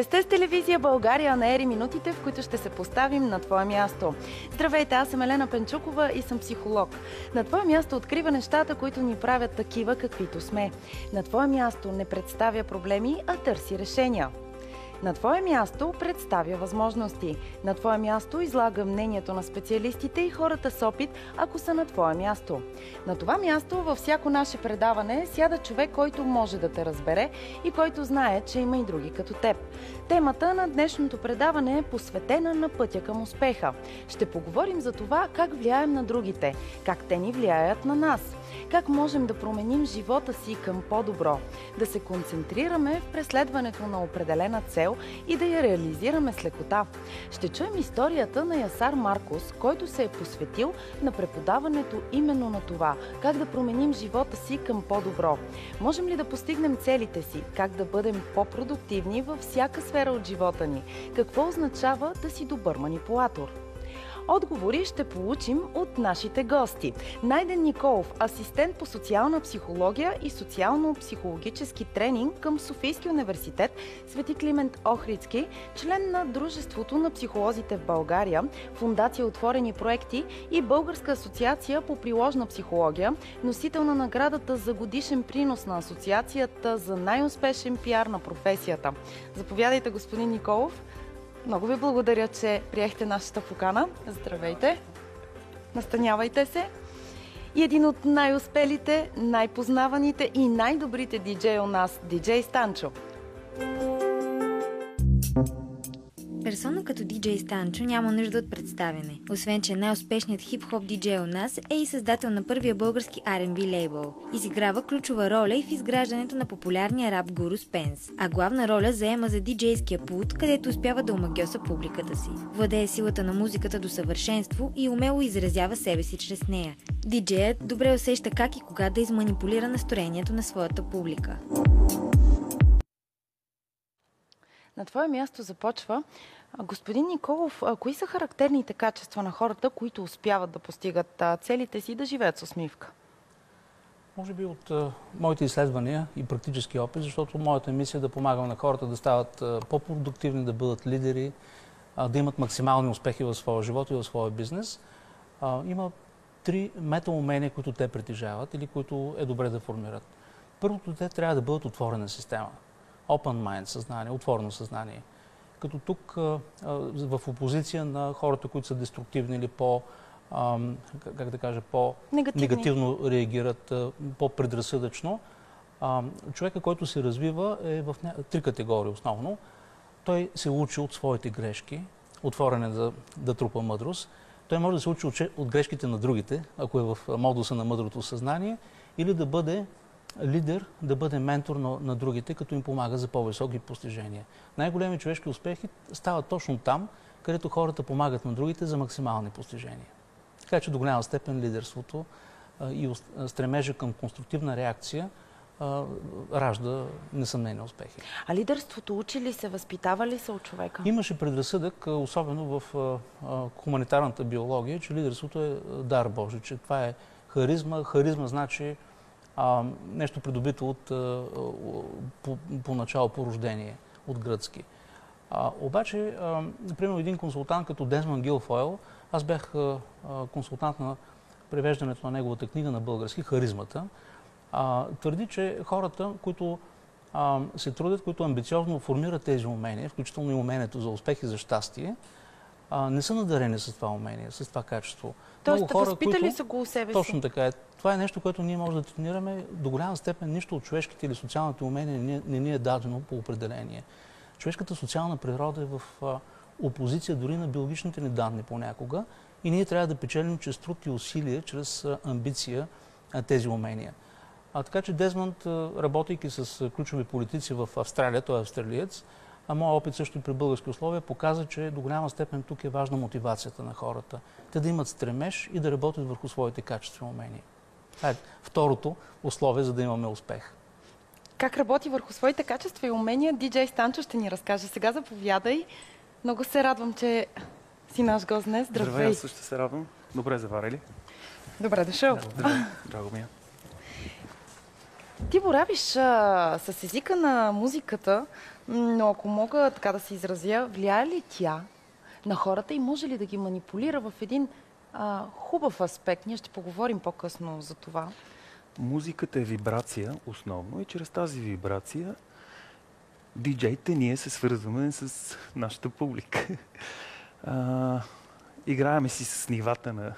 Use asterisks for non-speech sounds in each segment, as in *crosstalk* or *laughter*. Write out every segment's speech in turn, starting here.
Вие сте с телевизия България на Ери минутите, в които ще се поставим на твое място. Здравейте, аз съм Елена Пенчукова и съм психолог. На твое място открива нещата, които ни правят такива, каквито сме. На твое място не представя проблеми, а търси решения. На твое място представя възможности. На твое място излага мнението на специалистите и хората с опит, ако са на твое място. На това място във всяко наше предаване сяда човек, който може да те разбере и който знае, че има и други като теб. Темата на днешното предаване е посветена на пътя към успеха. Ще поговорим за това как влияем на другите, как те ни влияят на нас – как можем да променим живота си към по-добро, да се концентрираме в преследването на определена цел и да я реализираме с лекота. Ще чуем историята на Ясар Маркус, който се е посветил на преподаването именно на това, как да променим живота си към по-добро. Можем ли да постигнем целите си, как да бъдем по-продуктивни във всяка сфера от живота ни, какво означава да си добър манипулатор. Отговори ще получим от нашите гости. Найден Николов, асистент по социална психология и социално-психологически тренинг към Софийския университет Свети Климент Охридски, член на Дружеството на психолозите в България, Фундация Отворени проекти и Българска асоциация по приложна психология, носител на наградата за годишен принос на асоциацията за най-успешен пиар на професията. Заповядайте, господин Николов. Много ви благодаря, че приехте нашата покана. Здравейте! Настанявайте се! И един от най-успелите, най-познаваните и най-добрите диджеи у нас, диджей Станчо. Персона като диджей Станчо няма нужда от представяне. Освен, че най-успешният хип-хоп диджей у нас е и създател на първия български R&B лейбъл. Изиграва ключова роля и в изграждането на популярния рап гуру Спенс. А главна роля заема за диджейския пулт, където успява да омагьоса публиката си. Владее силата на музиката до съвършенство и умело изразява себе си чрез нея. Диджеят добре усеща как и кога да изманипулира настроението на своята публика. На твое място започва Господин Николов, кои са характерните качества на хората, които успяват да постигат целите си и да живеят с усмивка? Може би от моите изследвания и практически опит, защото моята мисия е да помагам на хората да стават по-продуктивни, да бъдат лидери, да имат максимални успехи в своя живот и в своя бизнес. Има три метаумения, които те притежават или които е добре да формират. Първото, те трябва да бъдат отворена система. Open mind, съзнание, отворено съзнание като тук в опозиция на хората, които са деструктивни или по, как да кажа, по-негативно реагират, по-предразсъдъчно. Човека, който се развива е в три категории основно. Той се учи от своите грешки, отворен е да, да трупа мъдрост. Той може да се учи от грешките на другите, ако е в модуса на мъдрото съзнание, или да бъде лидер да бъде ментор на, на другите, като им помага за по-високи постижения. Най-големи човешки успехи стават точно там, където хората помагат на другите за максимални постижения. Така че до голяма степен лидерството а, и стремежа към конструктивна реакция а, ражда несъмнени успехи. А лидерството учи ли се, възпитава ли се от човека? Имаше предразсъдък, особено в а, хуманитарната биология, че лидерството е дар Божий, че това е харизма. Харизма значи а, нещо придобито от, а, по, по начало по рождение, от гръцки. А, обаче, а, например, един консултант като Дезман Гилфойл, аз бях а, консултант на превеждането на неговата книга на български, Харизмата, а, твърди, че хората, които а, се трудят, които амбициозно формират тези умения, включително и умението за успех и за щастие, а, не са надарени с това умение, с това качество. Тоест, Много хора, възпитали които... са го себе си. Точно така е. Това е нещо, което ние можем да тренираме. До голяма степен нищо от човешките или социалните умения не, не ни е дадено по определение. Човешката социална природа е в а, опозиция дори на биологичните ни данни понякога и ние трябва да печелим чрез труд и усилие, чрез а, амбиция а, тези умения. А, така че Дезмонд, работейки с ключови политици в Австралия, той е австралиец, а моят опит също и при български условия показа, че до голяма степен тук е важна мотивацията на хората. Те да имат стремеж и да работят върху своите качества и умения. Това е второто условие, за да имаме успех. Как работи върху своите качества и умения, диджей Станчо ще ни разкаже. Сега заповядай. Много се радвам, че си наш гост днес. Здравей! Здравей, аз също се радвам. Добре заварили. Добре дошъл. Здравей, драго ми. Е. Ти боравиш а, с езика на музиката Но ако мога така да се изразя, влияе ли тя на хората и може ли да ги манипулира в един а, хубав аспект? Ние ще поговорим по-късно за това. Музиката е вибрация основно и чрез тази вибрация диджеите ние се свързваме с нашата публика. А, играеме си с нивата на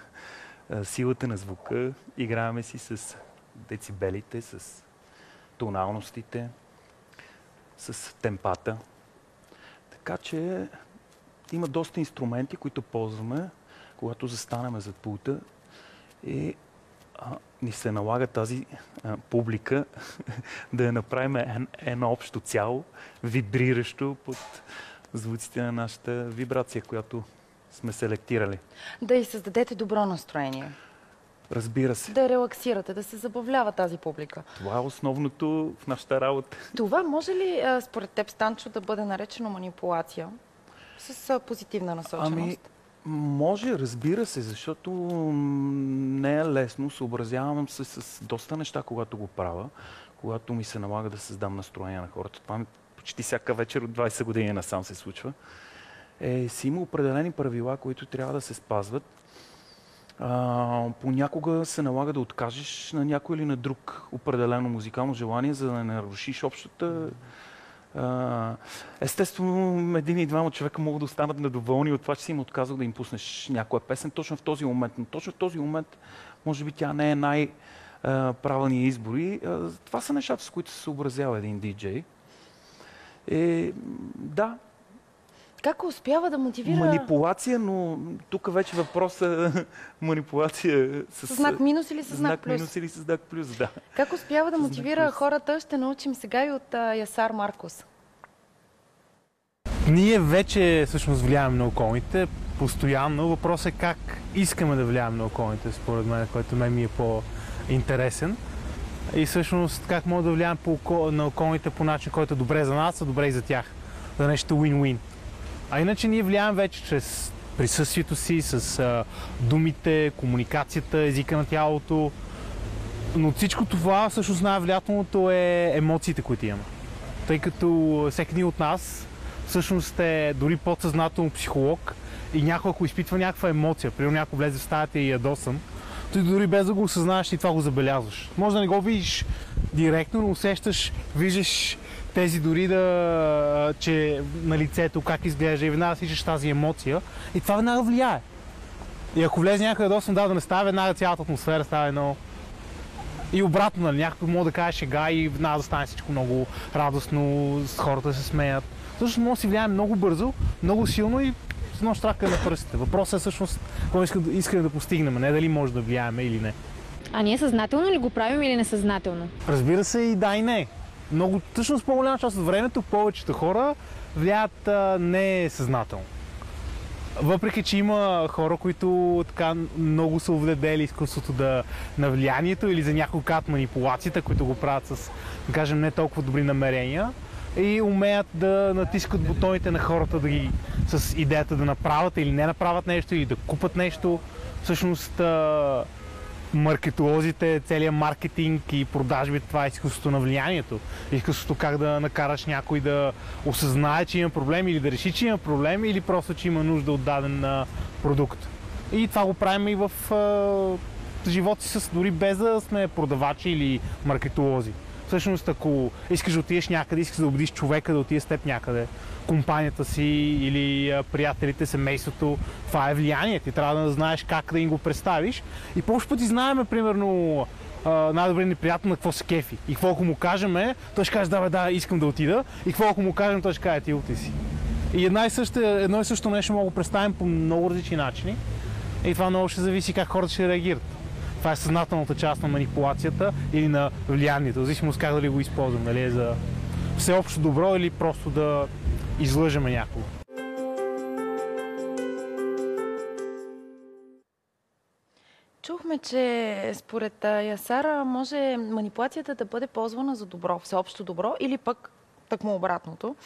а, силата на звука, играеме си с децибелите, с тоналностите, с темпата. Така че има доста инструменти, които ползваме, когато застанаме зад пулта и а, ни се налага тази а, публика *laughs* да я направим едно общо цяло, вибриращо под звуците на нашата вибрация, която сме селектирали. Да и създадете добро настроение. Разбира се. Да релаксирате, да се забавлява тази публика. Това е основното в нашата работа. Това може ли според теб, Станчо, да бъде наречено манипулация с позитивна насоченост? Ами, може, разбира се, защото не е лесно. Съобразявам се с доста неща, когато го правя, когато ми се налага да създам настроение на хората. Това ми почти всяка вечер от 20 години насам се случва. Е, си има определени правила, които трябва да се спазват. А, понякога се налага да откажеш на някой или на друг определено музикално желание, за да не нарушиш общата Uh, естествено, един и двама човека могат да останат недоволни от това, че си им отказал да им пуснеш някоя песен точно в този момент. Но точно в този момент, може би тя не е най-правилният избор. И, uh, това са нещата, с които се съобразява един диджей. Е, да. Как успява да мотивира... Манипулация, но тук вече въпросът е манипулация с... С знак минус или с знак, знак плюс? минус или с знак плюс, да. Как успява да мотивира плюс. хората, ще научим сега и от а, Ясар Маркос. Ние вече всъщност влияем на околните постоянно. Въпросът е как искаме да влияем на околните, според мен, който мен ми е по-интересен. И всъщност как може да влияем по на околните по начин, който е добре за нас, а добре и за тях. За нещо win-win. А иначе ние влияем вече чрез присъствието си, с а, думите, комуникацията, езика на тялото. Но всичко това, всъщност най-влиятелното е емоциите, които имаме. Тъй като всеки един от нас всъщност е дори подсъзнателно психолог и някой, ако изпитва някаква емоция, примерно някой влезе в стаята и е ядосан, ти дори без да го осъзнаеш и това го забелязваш. Може да не го видиш директно, но усещаш, виждаш тези дори да, че на лицето как изглежда и веднага сичаш тази емоция и това веднага влияе. И ако влезе някъде ядосан, да, да не става веднага цялата атмосфера, става едно и обратно, нали, някой може да каже шега и веднага да стане всичко много радостно, хората се смеят. Всъщност може да си влияем много бързо, много силно и с едно штракане на пръстите. Въпросът е всъщност какво искаме, искаме да постигнем, не дали може да влияем или не. А ние съзнателно ли го правим или несъзнателно? Разбира се и да и не. Много, всъщност по-голяма част от времето повечето хора влияят а, несъзнателно. Въпреки, че има хора, които така много са овладели изкуството да, на влиянието или за някой кат манипулацията, които го правят с, да кажем, не толкова добри намерения и умеят да натискат бутоните на хората да ги, с идеята да направят или не направят нещо или да купат нещо. Всъщност маркетолозите, целият маркетинг и продажби, това е изкуството на влиянието. Изкуството как да накараш някой да осъзнае, че има проблем или да реши, че има проблем или просто, че има нужда от даден продукт. И това го правим и в живота си, дори без да сме продавачи или маркетолози. Всъщност, ако искаш да отидеш някъде, искаш да убедиш човека да отиде с теб някъде, компанията си или приятелите, семейството, това е влияние. Ти трябва да знаеш как да им го представиш. И повече пъти знаеме, примерно, най-добре ни приятел на какво се кефи. И какво ако му кажем, той ще каже, да, бе, да, искам да отида. И какво ако му кажем, той ще каже, ти оти си. И една и съща, едно и също нещо мога да го представим по много различни начини. И това много ще зависи как хората ще реагират. Това е съзнателната част на манипулацията или на влиянието, в зависимост как дали го използвам, дали е за всеобщо добро или просто да излъжеме някого. Чухме, че според Ясара може манипулацията да бъде ползвана за добро, всеобщо добро или пък тъкмо обратното.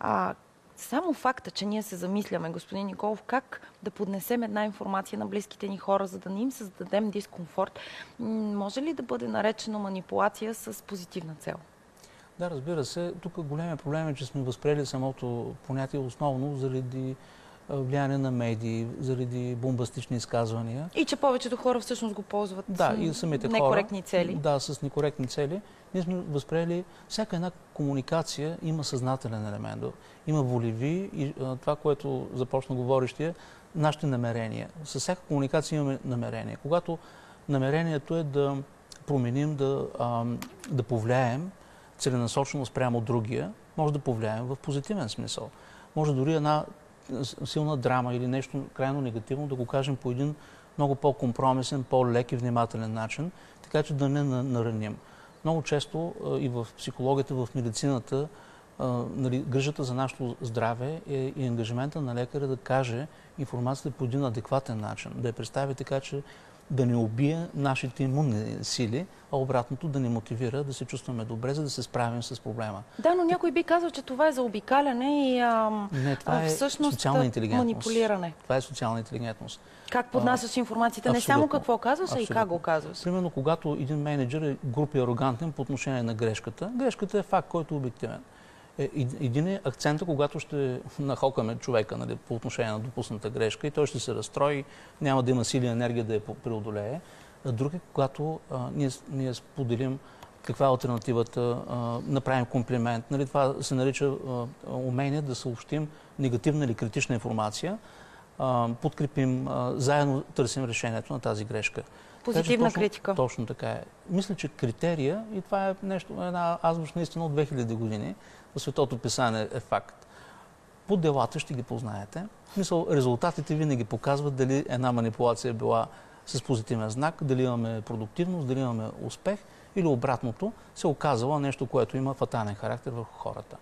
А, само факта, че ние се замисляме, господин Николов, как да поднесем една информация на близките ни хора, за да не им създадем дискомфорт, може ли да бъде наречено манипулация с позитивна цел? Да, разбира се. Тук големия проблем е, че сме възприели самото понятие основно заради влияние на медии, заради бомбастични изказвания. И че повечето хора всъщност го ползват Да, с и самите хора. некоректни цели. Да, с некоректни цели. Ние сме възприели всяка една комуникация има съзнателен елемент. Има волеви и това, което започна говорещия, нашите намерения. С всяка комуникация имаме намерение. Когато намерението е да променим, да, да повлияем целенасочено спрямо другия, може да повлияем в позитивен смисъл. Може дори една силна драма или нещо крайно негативно да го кажем по един много по-компромисен, по-лек и внимателен начин, така че да не на- нараним. Много често и в психологията, в медицината, нали, грижата за нашето здраве е и ангажимента на лекаря да каже информацията по един адекватен начин, да я представи така, че да не убие нашите имунни сили, а обратното да ни мотивира да се чувстваме добре, за да се справим с проблема. Да, но някой би казал, че това е за обикаляне и ам, Не, това а, е всъщност социална интелигентност. манипулиране. Това е социална интелигентност. Как поднасяш информацията, не само какво казваш, а и как го казваш. Примерно, когато един менеджер е групи арогантен по отношение на грешката, грешката е факт, който е обективен. Е, ед- един е акцента, когато ще нахокаме човека нали, по отношение на допусната грешка и той ще се разстрои, няма да има сили и енергия да я преодолее. Друг е, когато а, ние, ние споделим каква е альтернативата, а, направим комплимент. Нали, това се нарича а, умение да съобщим негативна или критична информация, а, подкрепим, а, заедно търсим решението на тази грешка. Позитивна точно, критика. Точно така е. Мисля, че критерия, и това е нещо, една азбучна истина от 2000 години, в светото писание е факт. По делата ще ги познаете. В смисъл, резултатите винаги показват дали една манипулация е била с позитивен знак, дали имаме продуктивност, дали имаме успех или обратното се оказала нещо, което има фатален характер върху хората.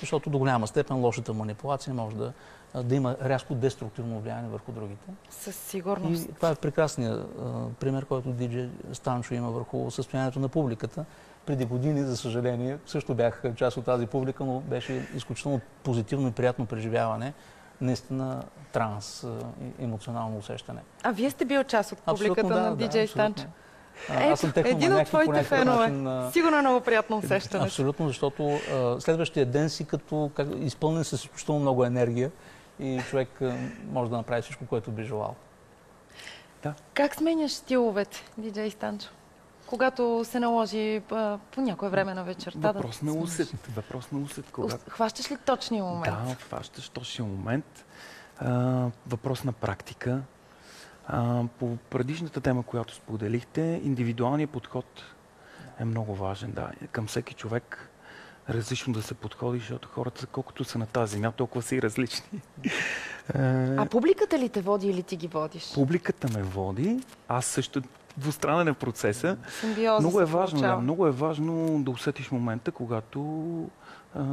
Защото до голяма степен лошата манипулация може да, да има рязко деструктивно влияние върху другите. Със сигурност. И това е прекрасният пример, който диджей Станчо има върху състоянието на публиката. Преди години, за съжаление, също бях част от тази публика, но беше изключително позитивно и приятно преживяване. Наистина транс, емоционално усещане. А вие сте бил част от публиката Абсолютно, да, на да, диджей абсолютно. Станчо. Аз съм техноманяк един от твоите фенове. начин, Сигурно е много приятно усещане. Абсолютно, защото а, следващия ден си като как, изпълнен с изключително много енергия и човек а, може да направи всичко, което би желал. Как сменяш стиловете, диджей Станчо? Когато се наложи а, по някое време на вечерта Въпрос да на усет. Въпрос на усет. Хващаш ли точния момент? Да, хващаш точния момент. А, въпрос на практика. А, по предишната тема, която споделихте, индивидуалният подход е много важен. Да. Към всеки човек различно да се подходи, защото хората, колкото са на тази земя, толкова са и различни. А публиката ли те води или ти ги водиш? Публиката ме води, аз също двустранен е процеса. Симбиоза Много е важно, да, много е важно да усетиш момента, когато а,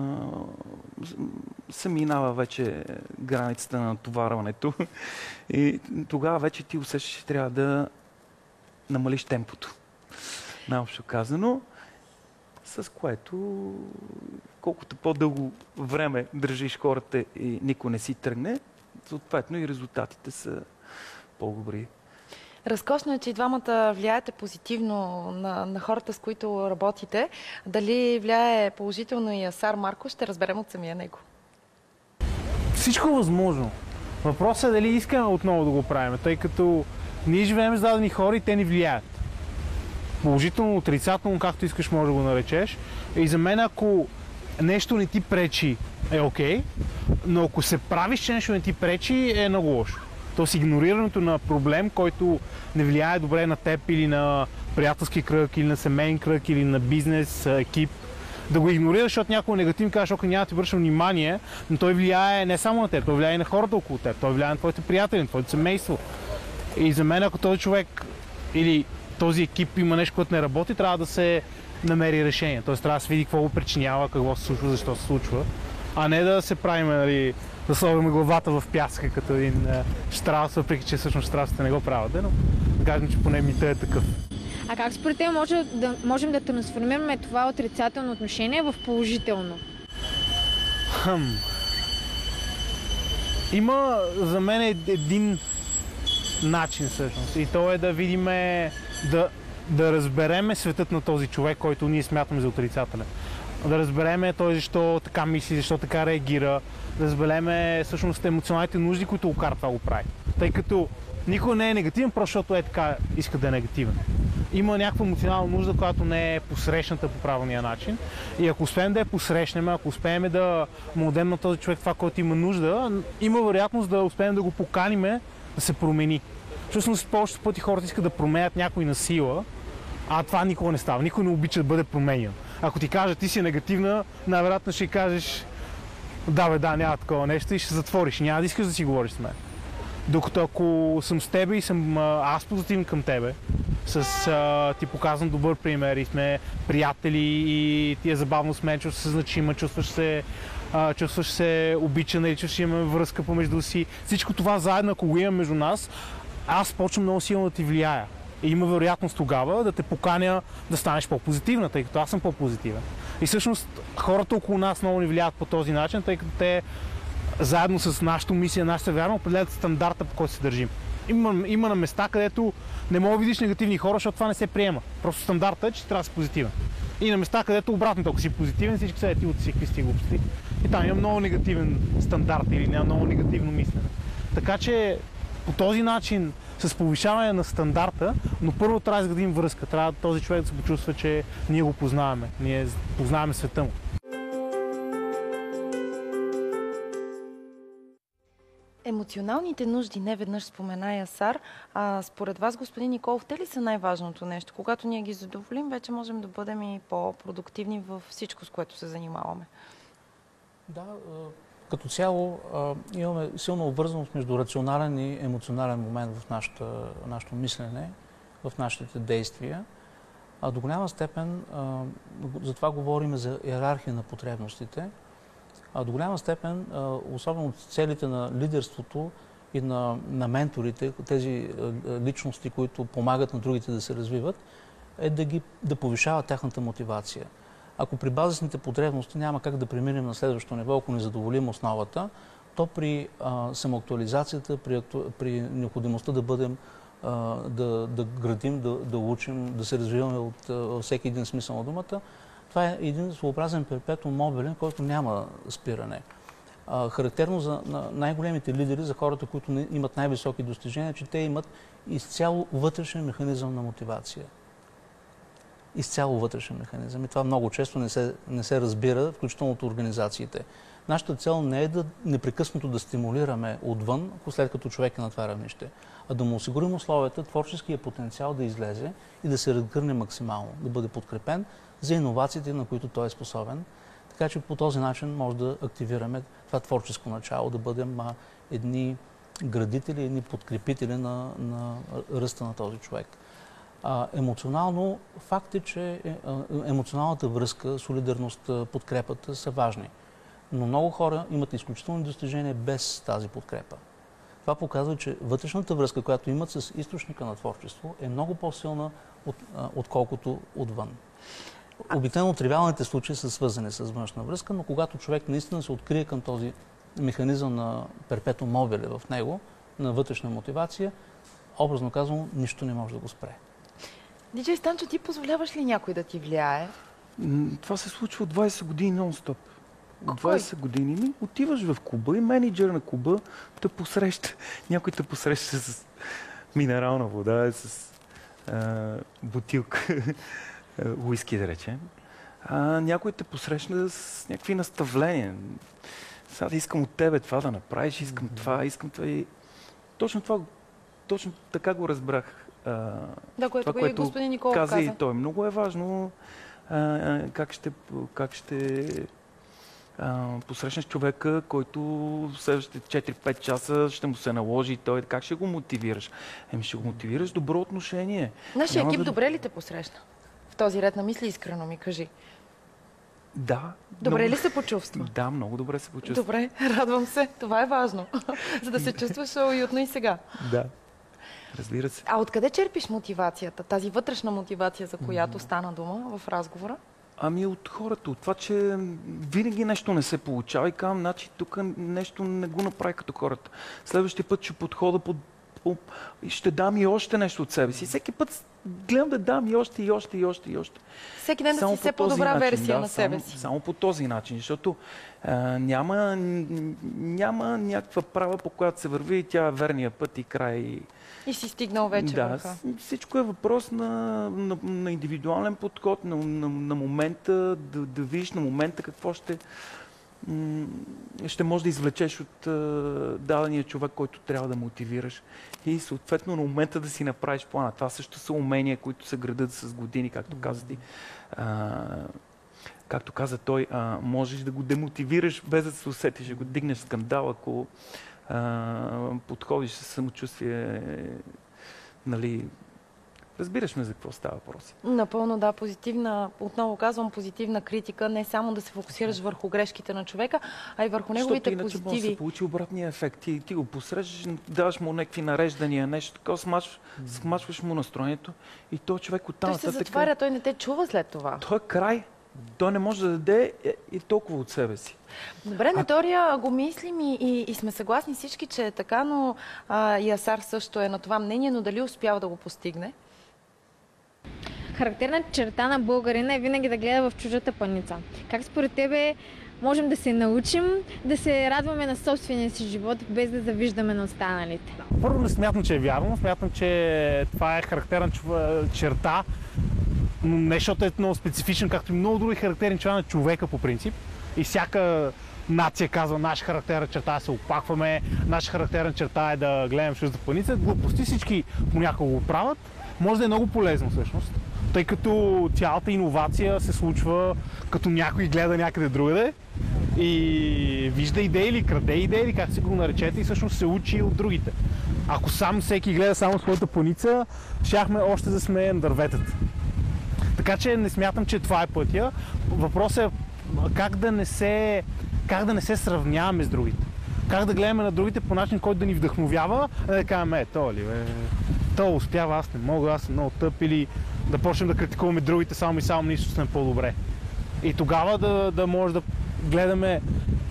се минава вече границата на натоварването и тогава вече ти усещаш, че трябва да намалиш темпото. Наобщо казано, с което колкото по-дълго време държиш хората и никой не си тръгне, съответно и резултатите са по-добри. Разкошно е, че и двамата влияете позитивно на, на хората, с които работите. Дали влияе положително и Асар Марко, ще разберем от самия него. Всичко възможно. Въпросът е дали искаме отново да го правим, тъй като ние живеем с дадени хора и те ни влияят. Положително, отрицателно, както искаш може да го наречеш. И за мен ако нещо не ти пречи, е окей, но ако се правиш, че нещо не ти пречи, е много лошо. Тоест игнорирането на проблем, който не влияе добре на теб или на приятелски кръг, или на семейен кръг, или на бизнес, екип, да го игнорираш, защото някой негативно каже, защото няма да ти вършам внимание, но той влияе не само на теб, той влияе и на хората около теб, той влияе на твоите приятели, на твоето семейство. И за мен, ако този човек или този екип има нещо, което не работи, трябва да се намери решение. Тоест трябва да се види какво го причинява, какво се случва, защо се случва, а не да се правим, нали, да слагаме главата в пясъка като един е, штраус, въпреки че всъщност штраусите не го правят, но да кажем, че поне мита е такъв. А как според теб може да, можем да трансформираме това отрицателно отношение в положително? Хъм. Има за мен ед- един начин всъщност. И то е да видиме, да, да разбереме светът на този човек, който ние смятаме за отрицателен. Да разбереме той защо така мисли, защо така реагира, да разбереме всъщност емоционалните нужди, които го карат това го прави. Тъй като никой не е негативен, просто защото е така иска да е негативен. Има някаква емоционална нужда, която не е посрещната по правилния начин. И ако успеем да я посрещнем, ако успеем да му дадем на този човек това, което има нужда, има вероятност да успеем да го поканиме да се промени. Всъщност повечето пъти хората искат да променят някой на сила, а това никога не става. Никой не обича да бъде променен. Ако ти кажа, ти си негативна, най-вероятно ще кажеш, да бе, да, няма такова нещо и ще затвориш. Няма да искаш да си говориш с мен. Докато ако съм с тебе и съм аз позитивен към тебе, с а, ти показвам добър пример и сме приятели и ти е забавно с мен, чувстваш се значима, чувстваш се, а, чувстваш се обичана и чувстваш, имаме връзка помежду си. Всичко това заедно, ако го имам между нас, аз почвам много силно да ти влияя. И има вероятност тогава да те поканя да станеш по-позитивна, тъй като аз съм по-позитивен. И всъщност хората около нас много ни влияят по този начин, тъй като те заедно с нашата мисия, нашата вяра, определят стандарта, по който се държим. Има, има на места, където не мога да видиш негативни хора, защото това не се приема. Просто стандарта е, че трябва да си позитивен. И на места, където обратно, ако си позитивен, всички са ти от си какви глупости. И там има много негативен стандарт или няма много негативно мислене. Така че по този начин, с повишаване на стандарта, но първо трябва да изградим връзка. Трябва този човек да се почувства, че ние го познаваме. Ние познаваме света му. Емоционалните нужди не веднъж спомена Ясар. А според вас, господин Николов, те ли са най-важното нещо? Когато ние ги задоволим, вече можем да бъдем и по-продуктивни във всичко, с което се занимаваме. Да, като цяло имаме силна обвързаност между рационален и емоционален момент в нашата, нашето мислене, в нашите действия. А до голяма степен за това говорим за иерархия на потребностите. А до голяма степен, особено целите на лидерството и на, на менторите, тези личности, които помагат на другите да се развиват, е да, ги, да повишават тяхната мотивация. Ако при базисните потребности няма как да преминем на следващото ниво, ако не задоволим основата, то при а, самоактуализацията, при, при необходимостта да бъдем, да, да градим, да, да учим, да се развиваме от а, всеки един смисъл на думата, това е един своеобразен перпетум мобилен, който няма спиране. А, характерно за най-големите лидери, за хората, които не, имат най-високи достижения, че те имат изцяло вътрешен механизъм на мотивация изцяло вътрешен механизъм. И това много често не се, не се разбира, включително от организациите. Нашата цел не е да непрекъснато да стимулираме отвън, след като човек е на това равнище, а да му осигурим условията, творческия потенциал да излезе и да се разгърне максимално, да бъде подкрепен за иновациите, на които той е способен. Така че по този начин може да активираме това творческо начало, да бъдем едни градители, едни подкрепители на, на ръста на този човек. А, емоционално, факт е, че е, емоционалната връзка, солидарност, подкрепата са важни. Но много хора имат изключителни достижения без тази подкрепа. Това показва, че вътрешната връзка, която имат с източника на творчество, е много по-силна, от, отколкото отвън. Обикновено тривиалните случаи са свързани с външна връзка, но когато човек наистина се открие към този механизъм на перпето мобиле в него, на вътрешна мотивация, образно казвам, нищо не може да го спре. Диджей Станчо, ти позволяваш ли някой да ти влияе? Това се случва от 20 години нон-стоп. От 20 години ми отиваш в клуба и менеджер на клуба те посреща. *laughs* Някой те посреща с минерална вода, с а, бутилка *laughs* уиски, да речем. А някой те посрещна с някакви наставления. Сега да искам от тебе това да направиш, искам това, искам това и... Точно това, точно така го разбрах да, което, това, което господин Никола каза. каза. и той. Много е важно а, как ще, как ще а, посрещнеш човека, който следващите 4-5 часа ще му се наложи и той. Как ще го мотивираш? Еми ще го мотивираш добро отношение. Нашия екип да... добре ли те посрещна? В този ред на мисли искрено ми кажи. Да. Добре много... ли се почувства? Да, много добре се почувства. Добре, *laughs* радвам се. Това е важно. *laughs* За да се чувстваш уютно и сега. Да. Разбира се. А откъде черпиш мотивацията, тази вътрешна мотивация, за която стана дума в разговора? Ами от хората, от това, че винаги нещо не се получава и казвам, значи тук нещо не го направи като хората. Следващия път ще подхода под, ще дам и още нещо от себе си. Всеки път гледам да дам и още, и още, и още, и още. Всеки ден да си все по-добра версия да, на себе си. Само по този начин, защото а, няма, няма някаква права, по която се върви и тя е верния път и край. И... Си стигнал вече да, върха. всичко е въпрос на, на, на индивидуален подход, на, на, на момента, да, да видиш на момента какво ще, ще можеш да извлечеш от дадения човек, който трябва да мотивираш. И съответно на момента да си направиш плана. Това също са умения, които се градат с години, както каза ти. Както каза той, а, можеш да го демотивираш без да се усетиш, да го дигнеш скандал, ако а, подходиш с самочувствие, нали, разбираш ме за какво става въпрос. Напълно да, позитивна, отново казвам, позитивна критика, не само да се фокусираш върху грешките на човека, а и върху неговите Защото иначе може да позитиви. се получи обратния ефект. Ти, ти го посрещаш, даваш му някакви нареждания, нещо такова, смачваш, смачваш му настроението и то човек оттам Той се нататък- затваря, той не те чува след това. Той е край. Той не може да даде е, и толкова от себе си. Добре, на теория го мислим и, и, и сме съгласни всички, че е така, но а, и Асар също е на това мнение, но дали успява да го постигне? Характерна черта на българина е винаги да гледа в чужата паница. Как според тебе можем да се научим да се радваме на собствения си живот, без да завиждаме на останалите? Първо не смятам, че е вярно. Смятам, че това е характерна черта. Но Не защото е много специфичен, както и много други характерни черта на човека по принцип. И всяка нация казва, наша характерна черта е се опакваме, наша характерна черта е да гледаме в чужда планица. Глупости всички понякога го правят. Може да е много полезно всъщност. Тъй като цялата иновация се случва като някой гледа някъде другаде и вижда идеи или краде идеи, или как си го наречете, и всъщност се учи от другите. Ако сам всеки гледа само своята планица, щяхме още да сме на дърветата. Така че не смятам, че това е пътя. Въпросът е как да не се, как да не се сравняваме с другите. Как да гледаме на другите по начин, който да ни вдъхновява, а да кажем, е, то ли, бе, то успява, аз не мога, аз съм много тъп, или да почнем да критикуваме другите само и само нищо сме по-добре. И тогава да, да може да гледаме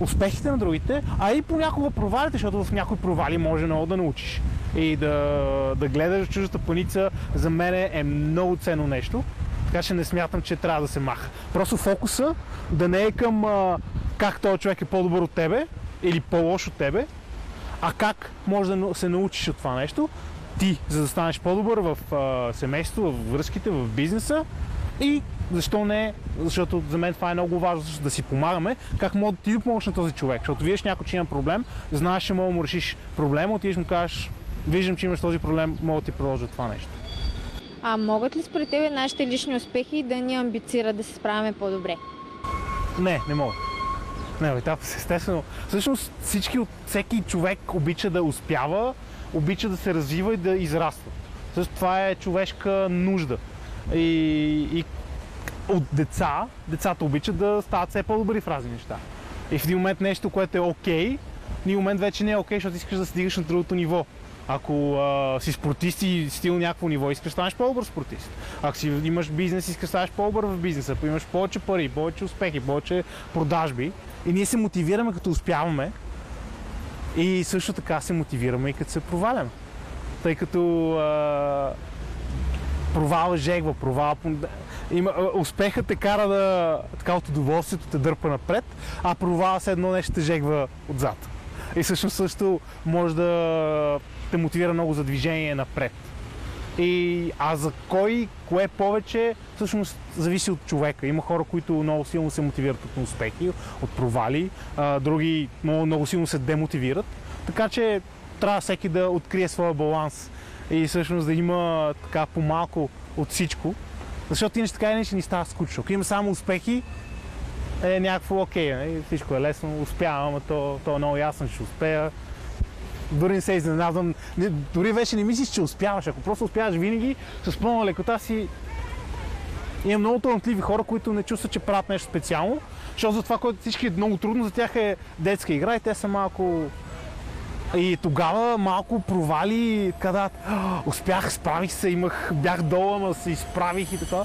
успехите на другите, а и понякога провалите, защото в някои провали може много да научиш. И да, да гледаш чуждата паница за мен е много ценно нещо. Така че не смятам, че трябва да се маха. Просто фокуса да не е към а, как този човек е по-добър от тебе или по-лош от тебе, а как може да се научиш от това нещо, ти, за да станеш по-добър в а, семейството, в връзките, в бизнеса и защо не, защото за мен това е много важно да си помагаме, как мога да ти помогнеш на този човек, защото виждаш някой, че има проблем, знаеш, че мога да му решиш проблема, отидеш му кажеш, виждам, че имаш този проблем, мога да ти продължа това нещо. А могат ли според тебе нашите лични успехи да ни амбицират да се справяме по-добре? Не, не мога. Не, бе, това естествено. Всъщност всички, всеки човек обича да успява, обича да се развива и да израства. Също това е човешка нужда. И, и от деца, децата обичат да стават все по-добри в разни неща. И в един момент нещо, което е окей, в един момент вече не е окей, защото искаш да стигаш на другото ниво. Ако а, си спортист и стил някакво ниво, искаш да станеш по-добър спортист. Ако си имаш бизнес, искаш да станеш по-добър в бизнеса, ако имаш повече пари, повече успехи, повече продажби. И ние се мотивираме като успяваме и също така се мотивираме и като се проваляме. Тъй като а, провала жегва, провала... Има, успехът те кара да... Така от удоволствието те дърпа напред, а провала се едно нещо те жегва отзад. И всъщност също може да те мотивира много за движение напред. И, а за кой, кое повече, всъщност зависи от човека. Има хора, които много силно се мотивират от успехи, от провали, а, други много, много силно се демотивират. Така че трябва всеки да открие своя баланс и всъщност да има така по-малко от всичко. Защото иначе така иначе ни става скучно. Ако има само успехи, е някакво окей, нали? всичко е лесно, успявам, ама то, то е много ясно, че ще успея. Дори не се изненадвам. Не, дори вече не мислиш, че успяваш. Ако просто успяваш винаги, с пълна лекота си... Има много талантливи хора, които не чувстват, че правят нещо специално, защото за това, което всички е много трудно, за тях е детска игра и те са малко... И тогава малко провали, така успях, справих се, имах, бях долу, ама се изправих и така.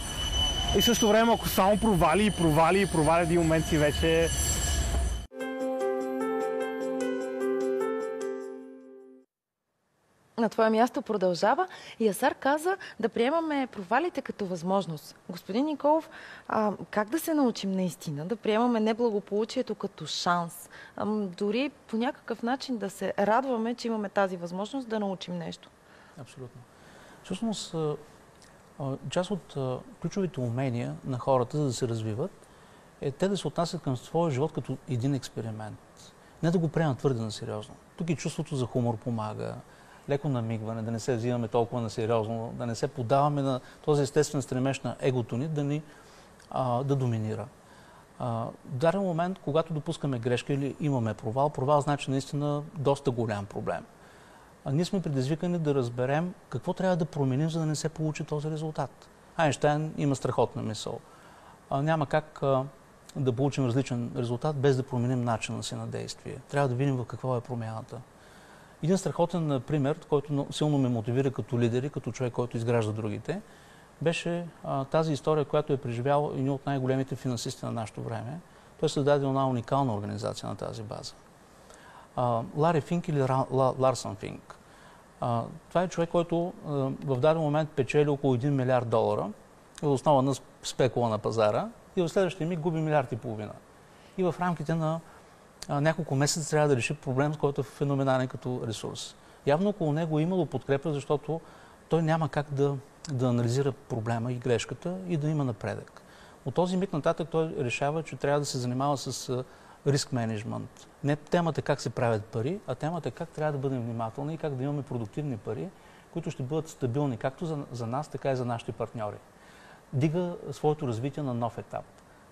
И в същото време, ако само провали и провали и провали, един момент си вече на твое място продължава и Асар каза да приемаме провалите като възможност. Господин Николов, а, как да се научим наистина да приемаме неблагополучието като шанс? А, дори по някакъв начин да се радваме, че имаме тази възможност да научим нещо. Абсолютно. Всъщност, част от ключовите умения на хората, за да се развиват, е те да се отнасят към своя живот като един експеримент. Не да го приемат твърде на сериозно. Тук и чувството за хумор помага, леко намигване, да не се взимаме толкова на сериозно, да не се подаваме на този естествен стремеж на егото ни да ни а, да доминира. В даден момент, когато допускаме грешка или имаме провал, провал значи наистина доста голям проблем. А ние сме предизвикани да разберем какво трябва да променим, за да не се получи този резултат. Айнштайн има страхотна мисъл. А, няма как а, да получим различен резултат, без да променим начина си на действие. Трябва да видим в какво е промяната. Един страхотен пример, който силно ме мотивира като лидер и като човек, който изгражда другите, беше а, тази история, която е преживял един от най-големите финансисти на нашето време. Той създаде една уникална организация на тази база. А, Лари Финк или Ларсън Финк. А, това е човек, който а, в даден момент печели около 1 милиард долара в основа на спекула на пазара и в следващия миг губи милиард и половина. И в рамките на няколко месеца трябва да реши проблем, който е феноменален като ресурс. Явно около него е имало подкрепа, защото той няма как да, да анализира проблема и грешката и да има напредък. От този миг нататък той решава, че трябва да се занимава с риск менеджмент. Не темата как се правят пари, а темата как трябва да бъдем внимателни и как да имаме продуктивни пари, които ще бъдат стабилни както за, за нас, така и за нашите партньори. Дига своето развитие на нов етап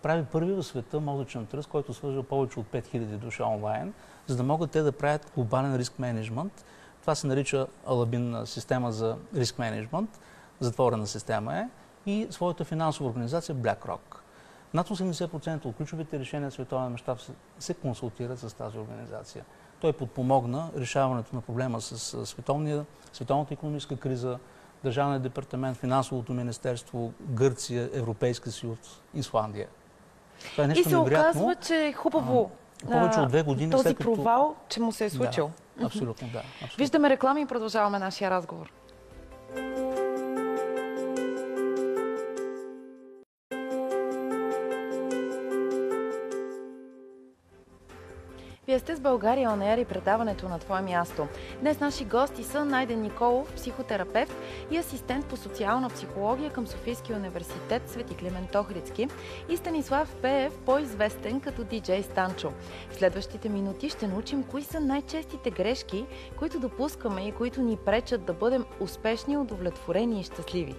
прави първи в света мозъчен тръст, който свържа повече от 5000 души онлайн, за да могат те да правят глобален риск менеджмент. Това се нарича Алабин система за риск менеджмент, затворена система е, и своята финансова организация BlackRock. Над 80% от ключовите решения в световен мащаб се консултират с тази организация. Той подпомогна решаването на проблема с световната економическа криза, Държавния департамент, Финансовото министерство, Гърция, Европейска съюз, Исландия. Това е нещо и се невероятно. оказва, че е хубаво а, повече от две години този след като... провал, че му се е случил. Да, абсолютно, да. Абсолютно. Виждаме реклами и продължаваме нашия разговор. Вие сте с България ОНЕР и предаването на Твое място. Днес наши гости са Найден Николов, психотерапевт и асистент по социална психология към Софийския университет Свети Климент Охридски и Станислав Пеев, по-известен като диджей Станчо. В следващите минути ще научим кои са най-честите грешки, които допускаме и които ни пречат да бъдем успешни, удовлетворени и щастливи.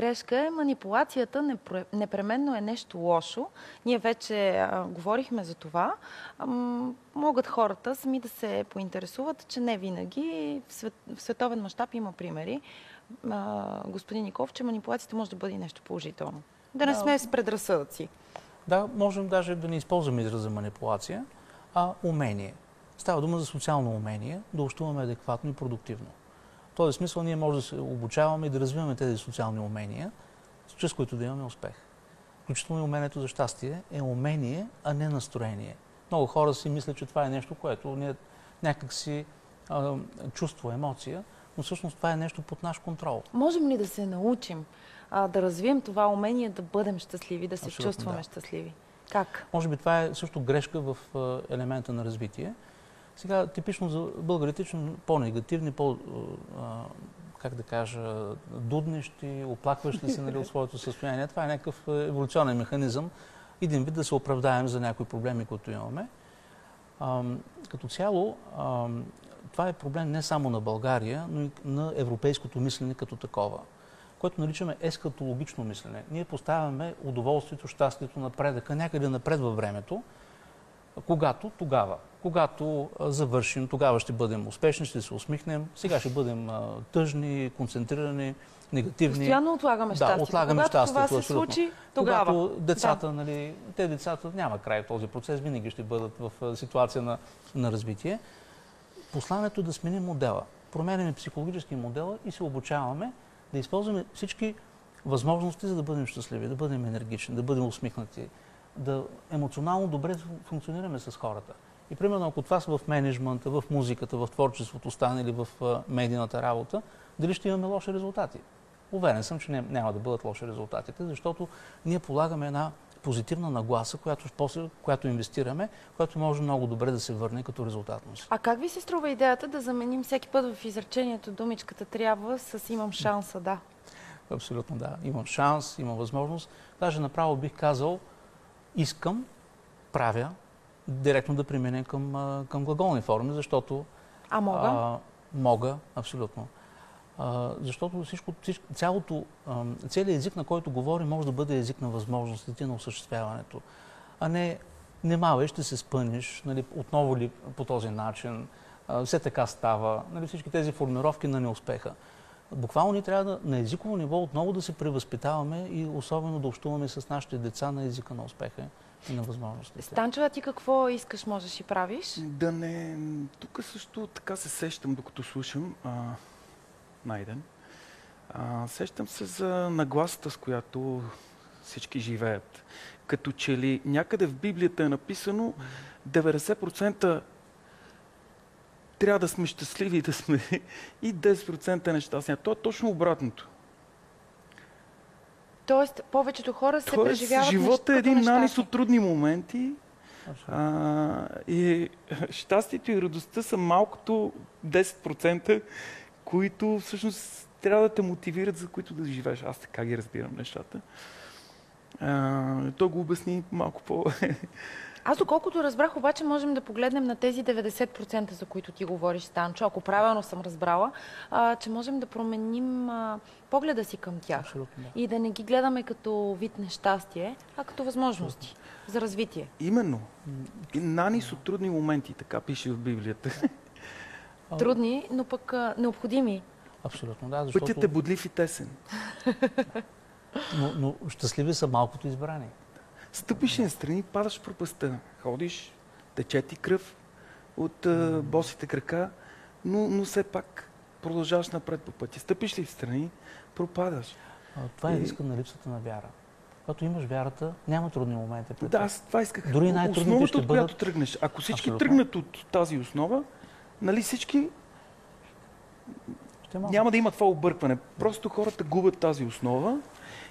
Грешка е манипулацията непременно е нещо лошо. Ние вече а, говорихме за това. А, могат хората сами да се поинтересуват, че не винаги в, свет, в световен мащаб има примери. А, господин Ников, че манипулацията може да бъде нещо положително. Да не сме с предразсъдъци. Да, можем даже да не използваме израза манипулация, а умение. Става дума за социално умение, да общуваме адекватно и продуктивно този смисъл ние може да се обучаваме и да развиваме тези социални умения, чрез които да имаме успех. Включително и умението за щастие е умение, а не настроение. Много хора си мислят, че това е нещо, което ние някак си чувство, емоция, но всъщност това е нещо под наш контрол. Можем ли да се научим а, да развием това умение да бъдем щастливи, да се Абсолютно, чувстваме да. щастливи? Как? Може би това е също грешка в елемента на развитие. Сега, типично за българите, по-негативни, по, как да кажа, дуднещи, оплакващи се нали, от своето състояние. Това е някакъв еволюционен механизъм. Един вид да се оправдаем за някои проблеми, които имаме. като цяло, това е проблем не само на България, но и на европейското мислене като такова, което наричаме ескатологично мислене. Ние поставяме удоволствието, щастието, напредъка някъде напред във времето, когато тогава. Когато завършим, тогава ще бъдем успешни, ще се усмихнем. Сега ще бъдем тъжни, концентрирани, негативни. Постоянно отлагаме щастието. Да, отлагаме Когато щастието. това се случи, тогава. Когато децата, да. нали, те децата няма край този процес, винаги ще бъдат в ситуация на, на развитие. Посланието е да сменим модела. Променяме психологически модела и се обучаваме да използваме всички възможности, за да бъдем щастливи, да бъдем енергични, да бъдем усмихнати, да емоционално добре функционираме с хората. И примерно, ако това са в менеджмента, в музиката, в творчеството стане или в медийната работа, дали ще имаме лоши резултати? Уверен съм, че няма да бъдат лоши резултатите, защото ние полагаме една позитивна нагласа, която, после, която инвестираме, която може много добре да се върне като резултатност. А как ви се струва идеята да заменим всеки път в изречението думичката трябва с имам шанса, да? Абсолютно да. Имам шанс, имам възможност. Даже направо бих казал искам, правя, директно да применя към, към глаголни форми, защото... А мога? А, мога, абсолютно защото всичко, всичко, цялото, целият език, на който говори, може да бъде език на възможностите на осъществяването. А не, немавай, ще се спъниш, нали, отново ли по този начин, все така става, нали, всички тези формировки на неуспеха. Буквално ни трябва да, на езиково ниво отново да се превъзпитаваме и особено да общуваме с нашите деца на езика на успеха и на възможностите. Станчева, ти какво искаш, можеш и правиш? Да не... Тук също така се сещам, докато слушам найден. А, сещам се за нагласата, с която всички живеят. Като че ли някъде в Библията е написано 90% трябва да сме щастливи да сме *laughs* и 10% нещастни. То е точно обратното. Тоест, повечето хора се Тоест, преживяват Живота е един нанис от трудни моменти. А, и *laughs* щастието и радостта са малкото 10%, които всъщност трябва да те мотивират, за които да живееш. Аз така ги разбирам нещата. А, той го обясни малко по... *laughs* Аз доколкото разбрах, обаче можем да погледнем на тези 90%, за които ти говориш, Станчо, ако правилно съм разбрала, а, че можем да променим а, погледа си към тях. Абсолютно, да. И да не ги гледаме като вид нещастие, а като възможности за развитие. Именно. И нанис от трудни моменти, така пише в Библията. Трудни, но пък а, необходими. Абсолютно, да. Защото... Пътят е бодлив и тесен. но, но щастливи са малкото избрани. Стъпиш на страни, падаш в пропаста. Ходиш, тече ти кръв от а, босите крака, но, но все пак продължаваш напред по пътя. Стъпиш ли в страни, пропадаш. А, това е и... риска на липсата на вяра. Когато имаш вярата, няма трудни моменти. Да, аз това исках. Дори най-трудните Основата, ще от бъдат... която тръгнеш. Ако всички Абсолютно. тръгнат от тази основа, нали всички няма да има това объркване. Просто хората губят тази основа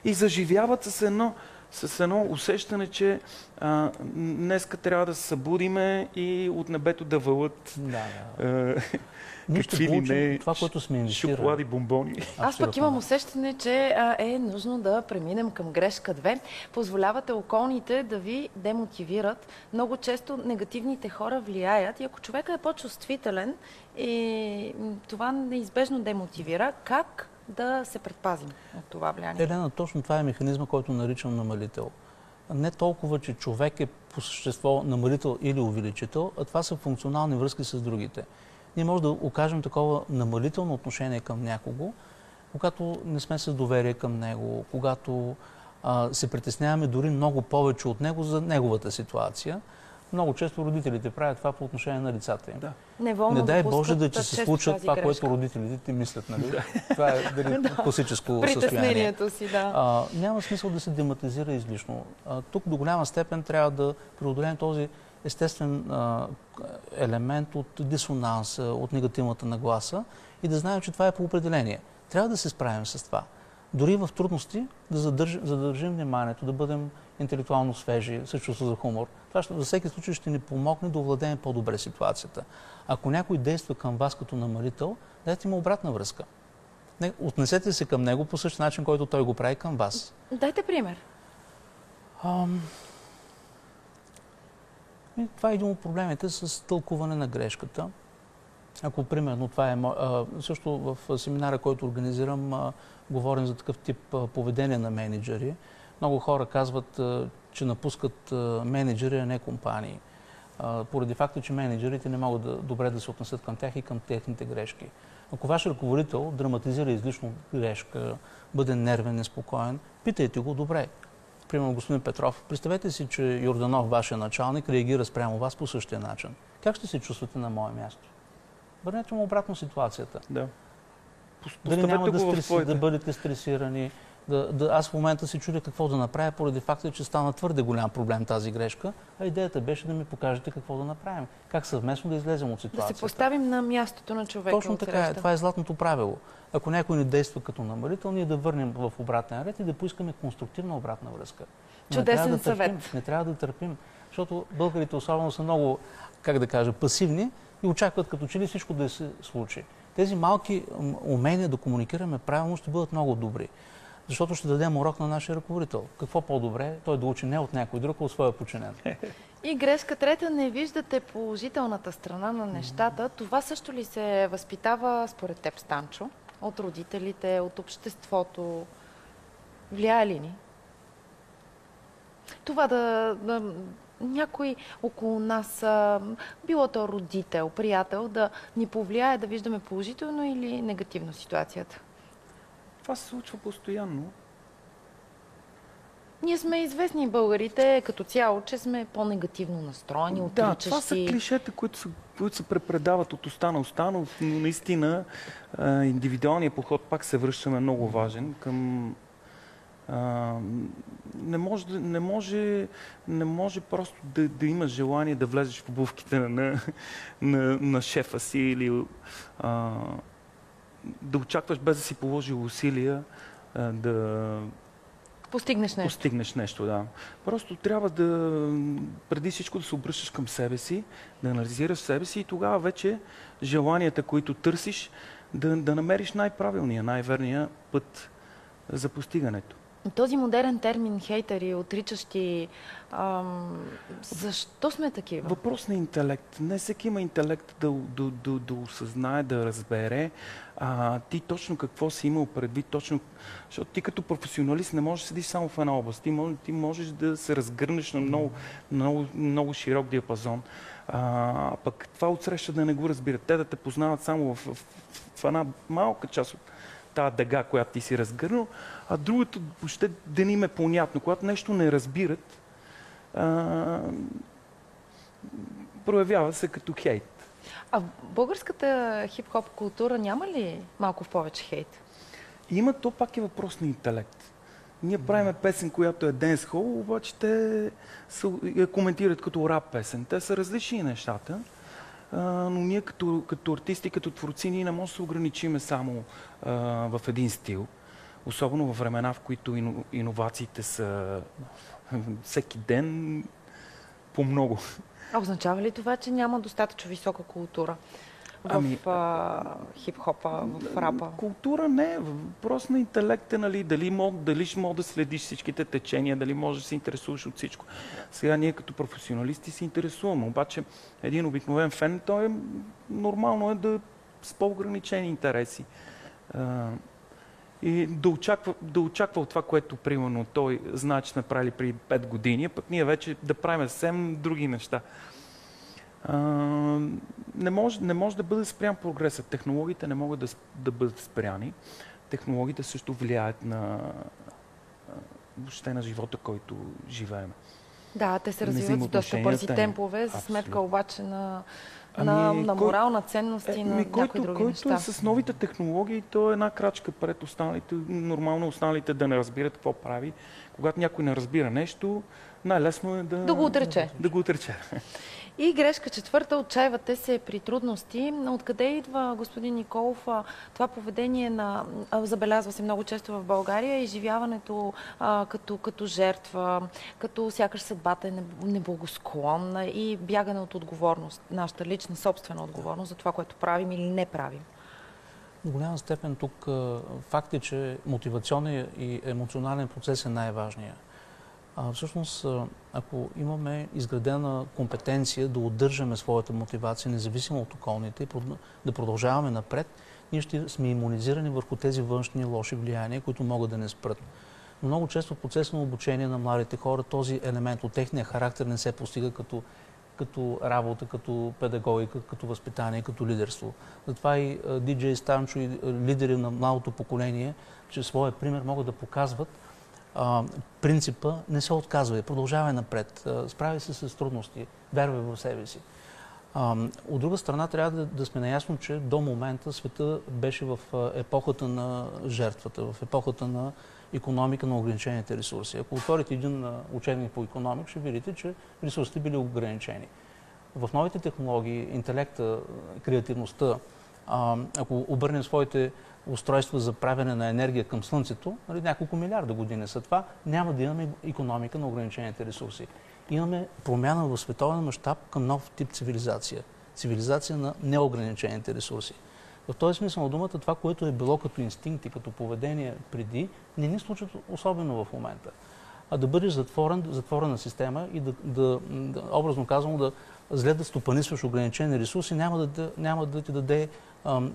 и заживяват с едно, с едно усещане, че а, днеска трябва да се събудиме и от небето да вълът да, да. Ние ще получим не, това, което сме инвестирали. Шоколади, бомбони. Аз пък имам усещане, че а, е нужно да преминем към грешка 2. Позволявате околните да ви демотивират. Много често негативните хора влияят и ако човека е по-чувствителен, и това неизбежно демотивира. Как да се предпазим от това влияние? Елена, точно това е механизма, който наричам намалител. Не толкова, че човек е по същество намалител или увеличител, а това са функционални връзки с другите ние може да окажем такова намалително отношение към някого, когато не сме с доверие към него, когато а, се притесняваме дори много повече от него за неговата ситуация. Много често родителите правят това по отношение на децата им. Да. Неволно не дай Боже да че се случва това, грешка. което родителите ти мислят. Нали? това е дали, *laughs* да. класическо състояние. си, да. А, няма смисъл да се дематизира излишно. А, тук до голяма степен трябва да преодолеем този естествен а, елемент от дисонанса, от негативната нагласа и да знаем, че това е по определение. Трябва да се справим с това. Дори в трудности да задържим, задържим вниманието, да бъдем интелектуално свежи, с чувство за хумор. Това ще, за всеки случай ще ни помогне да овладеем по-добре ситуацията. Ако някой действа към вас като намалител, дайте му обратна връзка. Не, отнесете се към него по същия начин, който той го прави към вас. Дайте пример. Ам... И това е един от проблемите с тълкуване на грешката. Ако, примерно, това е... също в семинара, който организирам, говорим за такъв тип поведение на менеджери. Много хора казват, че напускат менеджери, а не компании. Поради факта, че менеджерите не могат да, добре да се отнесат към тях и към техните грешки. Ако ваш ръководител драматизира излишно грешка, бъде нервен, неспокоен, питайте го добре примерно господин Петров, представете си, че Йорданов, вашия началник, реагира спрямо вас по същия начин. Как ще се чувствате на мое място? Върнете му обратно ситуацията. Да. Дали няма да, стреси, да бъдете стресирани, Да, да, аз в момента се чудя какво да направя, поради факта, че стана твърде голям проблем тази грешка, а идеята беше да ми покажете какво да направим. Как съвместно да излезем от ситуацията. Да се поставим на мястото на човека. Точно така е. Това е златното правило. Ако някой не действа като намалител, ние да върнем в обратен ред и да поискаме конструктивна обратна връзка. Чудесен не да съвет. Търпим, не трябва да търпим, защото българите особено са много, как да кажа, пасивни и очакват като че ли всичко да се случи. Тези малки умения да комуникираме правилно ще бъдат много добри. Защото ще дадем урок на нашия ръководител. Какво по-добре той да учи не от някой друг, а от своя починен. *laughs* И грешка трета, не виждате положителната страна на нещата. Това също ли се възпитава според теб, Станчо? От родителите, от обществото? Влияе ли ни? Това да, да някой около нас, било то родител, приятел, да ни повлияе да виждаме положително или негативно ситуацията? Това се случва постоянно. Ние сме известни българите като цяло, че сме по-негативно настроени, отричащи. Да, това са клишета, които, са, които се препредават от уста на уста, но наистина индивидуалният подход пак се връщаме много важен към не, може, не, може, не може просто да, да имаш желание да влезеш в обувките на, на, на шефа си или а, да очакваш без да си положил усилия да постигнеш нещо. Постигнеш нещо, да. Просто трябва да, преди всичко да се обръщаш към себе си, да анализираш себе си и тогава вече желанията, които търсиш, да, да намериш най-правилния, най-верния път за постигането. Този модерен термин хейтери, отричащи, ам, защо сме такива? Въпрос на интелект. Не всеки има интелект да, да, да, да осъзнае, да разбере а, ти точно какво си имал предвид, точно, защото ти като професионалист не можеш да седиш само в една област. Ти, можеш, ти можеш да се разгърнеш на много, много, много широк диапазон. А, пък това отсреща да не го разбират. Те да те познават само в, в, в една малка част от тази дъга, която ти си разгърнал, а другото въобще да ни им е понятно. Когато нещо не разбират, а, проявява се като хейт. А в българската хип-хоп култура няма ли малко в повече хейт? Има, то пак е въпрос на интелект. Ние правиме песен, която е денс-хол, обаче те я коментират като рап песен. Те са различни нещата но ние като, като артисти, като творци, ние не можем да се ограничиме само а, в един стил. Особено в времена, в които ино, иновациите са всеки ден по много. Означава ли това, че няма достатъчно висока култура? В ами, хип-хопа, в рапа? Култура не е. Въпрос на интелекта, нали? Дали, мог, дали ще мога да следиш всичките течения, дали можеш да се интересуваш от всичко. Сега ние като професионалисти се интересуваме. Обаче един обикновен фен, той е нормално е да с по-ограничени интереси. А, и да очаква, да очаква от това, което примерно той знае, че сме правили преди 5 години, а пък ние вече да правим съвсем други неща не, може, не може да бъде спрян прогреса. Технологиите не могат да, да бъдат спряни. Технологиите също влияят на въобще на живота, който живеем. Да, те се развиват с доста бързи темпове, за сметка обаче на, ами, на, на морал, на ценности, е, на който, някои други който неща. с новите технологии, то е една крачка пред останалите. Нормално останалите да не разбират какво прави. Когато някой не разбира нещо, най-лесно е да... Да го отрече. Да го отрече. И грешка четвърта, отчаивате се при трудности. Откъде идва, господин Николов, това поведение на, забелязва се много често в България, изживяването а, като, като жертва, като сякаш съдбата е неблагосклонна и бягане от отговорност, нашата лична, собствена отговорност за това, което правим или не правим? В голяма степен тук факт е, че мотивационният и емоционален процес е най-важният. А, всъщност, ако имаме изградена компетенция да удържаме своята мотивация, независимо от околните, и да продължаваме напред, ние ще сме иммунизирани върху тези външни лоши влияния, които могат да не спрат. Но много често в процес на обучение на младите хора този елемент от техния характер не се постига като, като работа, като педагогика, като възпитание, като лидерство. Затова и диджей Станчо и лидери на младото поколение, че своя пример могат да показват принципа не се отказва, продължавай напред, справи се с трудности, вярвай в себе си. От друга страна, трябва да, да сме наясно, че до момента света беше в епохата на жертвата, в епохата на економика на ограничените ресурси. Ако отворите един учебник по економик, ще видите, че ресурсите били ограничени. В новите технологии, интелекта, креативността, ако обърнем своите устройства за правене на енергия към Слънцето, нали, няколко милиарда години са това, няма да имаме економика на ограничените ресурси. Имаме промяна в световен мащаб към нов тип цивилизация. Цивилизация на неограничените ресурси. В този смисъл на думата, това, което е било като инстинкт и като поведение преди, не ни случва особено в момента. А да бъдеш затворен, затворена система и да, да, да образно казано, да зле да стопанисваш ограничени ресурси, няма да, няма да ти даде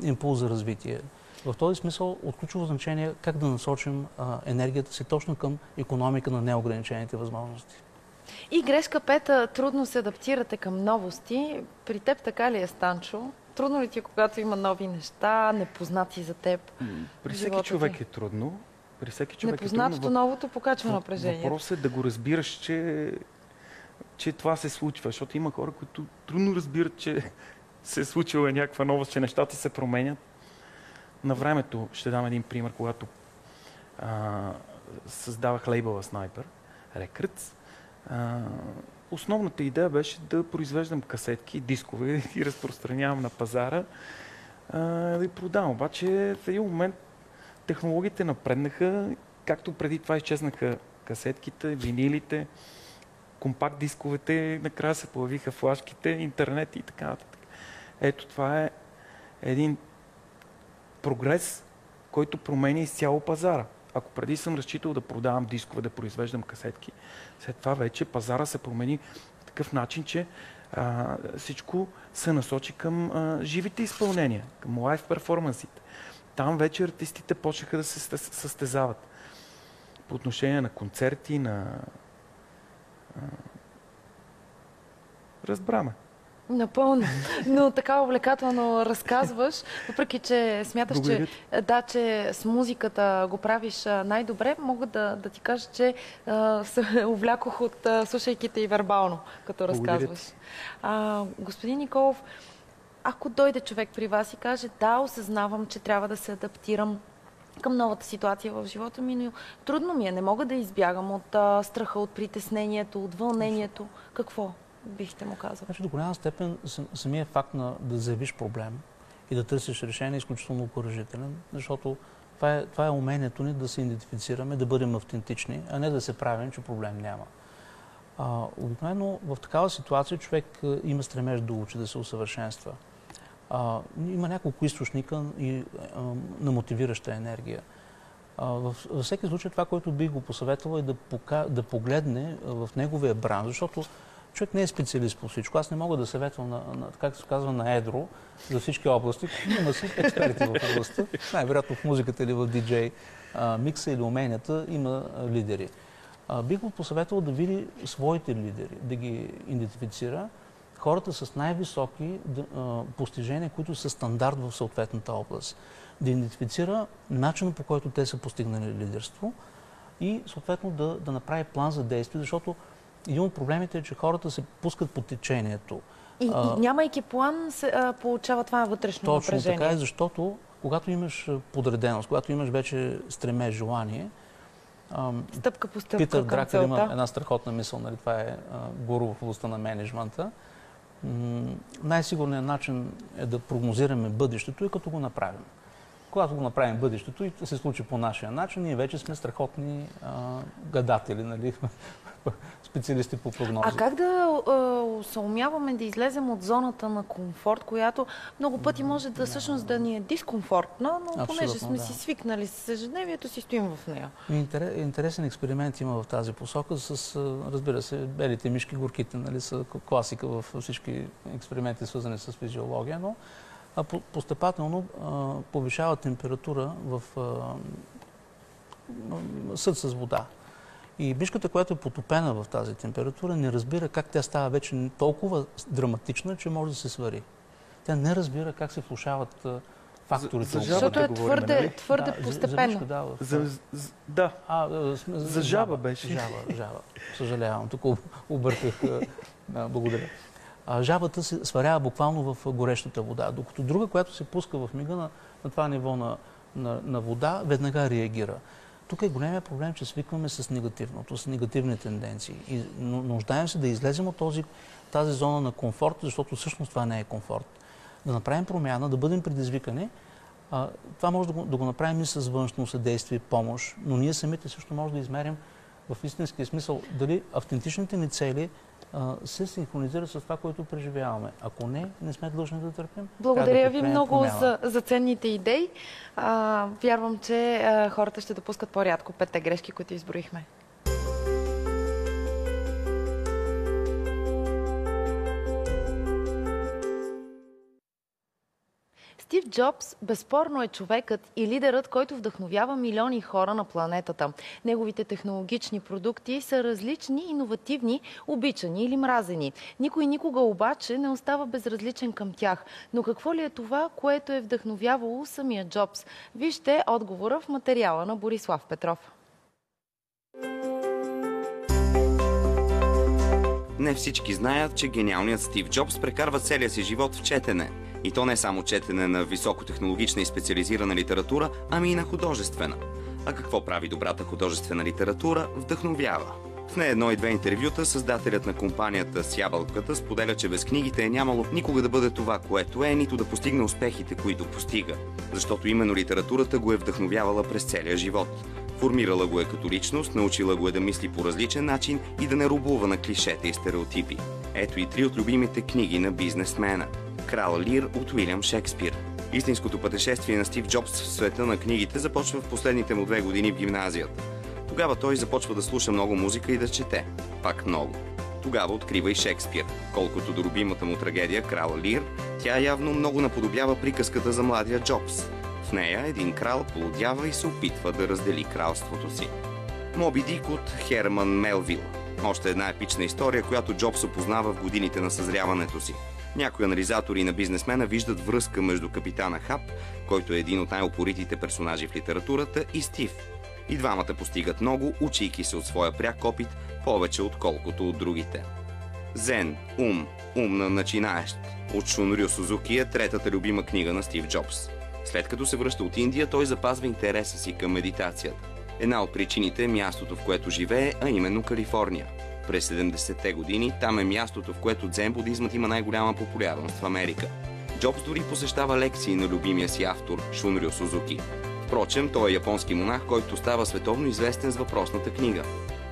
импулс за развитие. В този смисъл от ключово значение как да насочим а, енергията си точно към економика на неограничените възможности. И грешка пета, трудно се адаптирате към новости. При теб така ли е, Станчо? Трудно ли ти е, когато има нови неща, непознати за теб? При всеки човек е трудно. При всеки човек Непознатото е трудно. новото покачва напрежението. Въпросът е да го разбираш, че, че това се случва, защото има хора, които трудно разбират, че *laughs* се е случила някаква новост, че нещата се променят. На времето ще дам един пример, когато а, създавах лейбъла Снайпер, Рекръц. основната идея беше да произвеждам касетки, дискове *laughs* и разпространявам на пазара а, да продавам. Обаче в един момент технологиите напреднаха, както преди това изчезнаха касетките, винилите, компакт дисковете, накрая се появиха флашките, интернет и така нататък. Ето това е един прогрес, който променя изцяло пазара. Ако преди съм разчитал да продавам дискове, да произвеждам касетки, след това вече пазара се промени в такъв начин, че а, всичко се насочи към а, живите изпълнения, към лайв перформансите. Там вече артистите почнаха да се състезават по отношение на концерти, на... А, разбраме. Напълно. Но така увлекателно разказваш, въпреки че смяташ, че, да, че с музиката го правиш най-добре, мога да, да ти кажа, че а, се *laughs* увлякох от а, слушайки те и вербално, като разказваш. А, господин Николов, ако дойде човек при вас и каже, да, осъзнавам, че трябва да се адаптирам към новата ситуация в живота ми, но трудно ми е. Не мога да избягам от а, страха, от притеснението, от вълнението. Какво? Бихте му казали? Значи, до голяма степен самия факт на да заявиш проблем и да търсиш решение е изключително окоръжителен, защото това е, това е умението ни да се идентифицираме, да бъдем автентични, а не да се правим, че проблем няма. А, обикновено в такава ситуация човек има стремеж да учи, да се усъвършенства. А, има няколко източника и, а, на мотивираща енергия. А, във всеки случай това, което бих го посъветвал е да, пока, да погледне в неговия бран, защото човек не е специалист по всичко. Аз не мога да съветвам, на, на, как се казва, на едро за всички области. Има си експерти в областта. Най-вероятно в музиката или в диджей микса или уменията има лидери. А, бих го посъветвал да види своите лидери, да ги идентифицира, хората с най-високи постижения, които са стандарт в съответната област. Да идентифицира начина по който те са постигнали лидерство и съответно да, да направи план за действие, защото един от проблемите е, че хората се пускат по течението. И, а, и нямайки план, се, а, получава това вътрешно точно напрежение. Точно така е, защото когато имаш подреденост, когато имаш вече стремеж, желание, стъпка по стъпка Питър Дракър има една страхотна мисъл, нали, това е а, гуру в областта на менеджмента. най-сигурният начин е да прогнозираме бъдещето и като го направим. Когато го направим бъдещето и се случи по нашия начин, ние вече сме страхотни а, гадатели, нали? *laughs* специалисти по прогнози. А как да е, се умяваме да излезем от зоната на комфорт, която много пъти може да всъщност да ни е дискомфортна, но Абсолютно, понеже сме да. си свикнали с ежедневието, си стоим в нея. Интересен експеримент има в тази посока с, разбира се, белите мишки, горките, нали, са класика в всички експерименти, свързани с физиология, но а постепателно а, повишава температура в съд с вода. И мишката, която е потопена в тази температура, не разбира как тя става вече толкова драматична, че може да се свари. Тя не разбира как се влушават факторите. За, за Защото е твърде, нали? твърде да, постепенно. За, да, в... за, за, да. А, за, за жаба беше. Жаба, жаба. Съжалявам, тук обърках. Благодаря. А, жабата се сварява буквално в горещата вода, докато друга, която се пуска в мига на, на това ниво на, на, на вода, веднага реагира. Тук е големия проблем, че свикваме с негативното, с негативни тенденции. И нуждаем се да излезем от този, тази зона на комфорт, защото всъщност това не е комфорт. Да направим промяна, да бъдем предизвикани. А, това може да го, да го направим и с външно съдействие, помощ, но ние самите също може да измерим в истинския смисъл дали автентичните ни цели се синхронизира с това, което преживяваме. Ако не, не сме длъжни да търпим. Благодаря да ви много за, за ценните идеи. А, вярвам, че а, хората ще допускат по-рядко петте грешки, които изброихме. Стив Джобс безспорно е човекът и лидерът, който вдъхновява милиони хора на планетата. Неговите технологични продукти са различни, иновативни, обичани или мразени. Никой никога обаче не остава безразличен към тях. Но какво ли е това, което е вдъхновявало самия Джобс? Вижте отговора в материала на Борислав Петров. Не всички знаят, че гениалният Стив Джобс прекарва целия си живот в четене. И то не само четене на високотехнологична и специализирана литература, ами и на художествена. А какво прави добрата художествена литература? Вдъхновява. В не едно и две интервюта създателят на компанията с ябълката споделя, че без книгите е нямало никога да бъде това, което е, нито да постигне успехите, които постига. Защото именно литературата го е вдъхновявала през целия живот. Формирала го е като личност, научила го е да мисли по различен начин и да не рубува на клишета и стереотипи. Ето и три от любимите книги на бизнесмена – Крал Лир от Уилям Шекспир. Истинското пътешествие на Стив Джобс в света на книгите започва в последните му две години в гимназията. Тогава той започва да слуша много музика и да чете. Пак много. Тогава открива и Шекспир. Колкото до любимата му трагедия Крал Лир, тя явно много наподобява приказката за младия Джобс. В нея един крал полудява и се опитва да раздели кралството си. Моби Дик от Херман Мелвил. Още една епична история, която Джобс опознава в годините на съзряването си. Някои анализатори на бизнесмена виждат връзка между капитана Хап, който е един от най-опоритите персонажи в литературата, и Стив. И двамата постигат много, учейки се от своя пряк опит, повече отколкото от другите. Зен, ум, ум на начинаещ от Шунрю Сузуки е третата любима книга на Стив Джобс. След като се връща от Индия, той запазва интереса си към медитацията. Една от причините е мястото, в което живее, а именно Калифорния – през 70-те години там е мястото, в което дзен будизмът има най-голяма популярност в Америка. Джобс дори посещава лекции на любимия си автор Шунрю Сузуки. Впрочем, той е японски монах, който става световно известен с въпросната книга.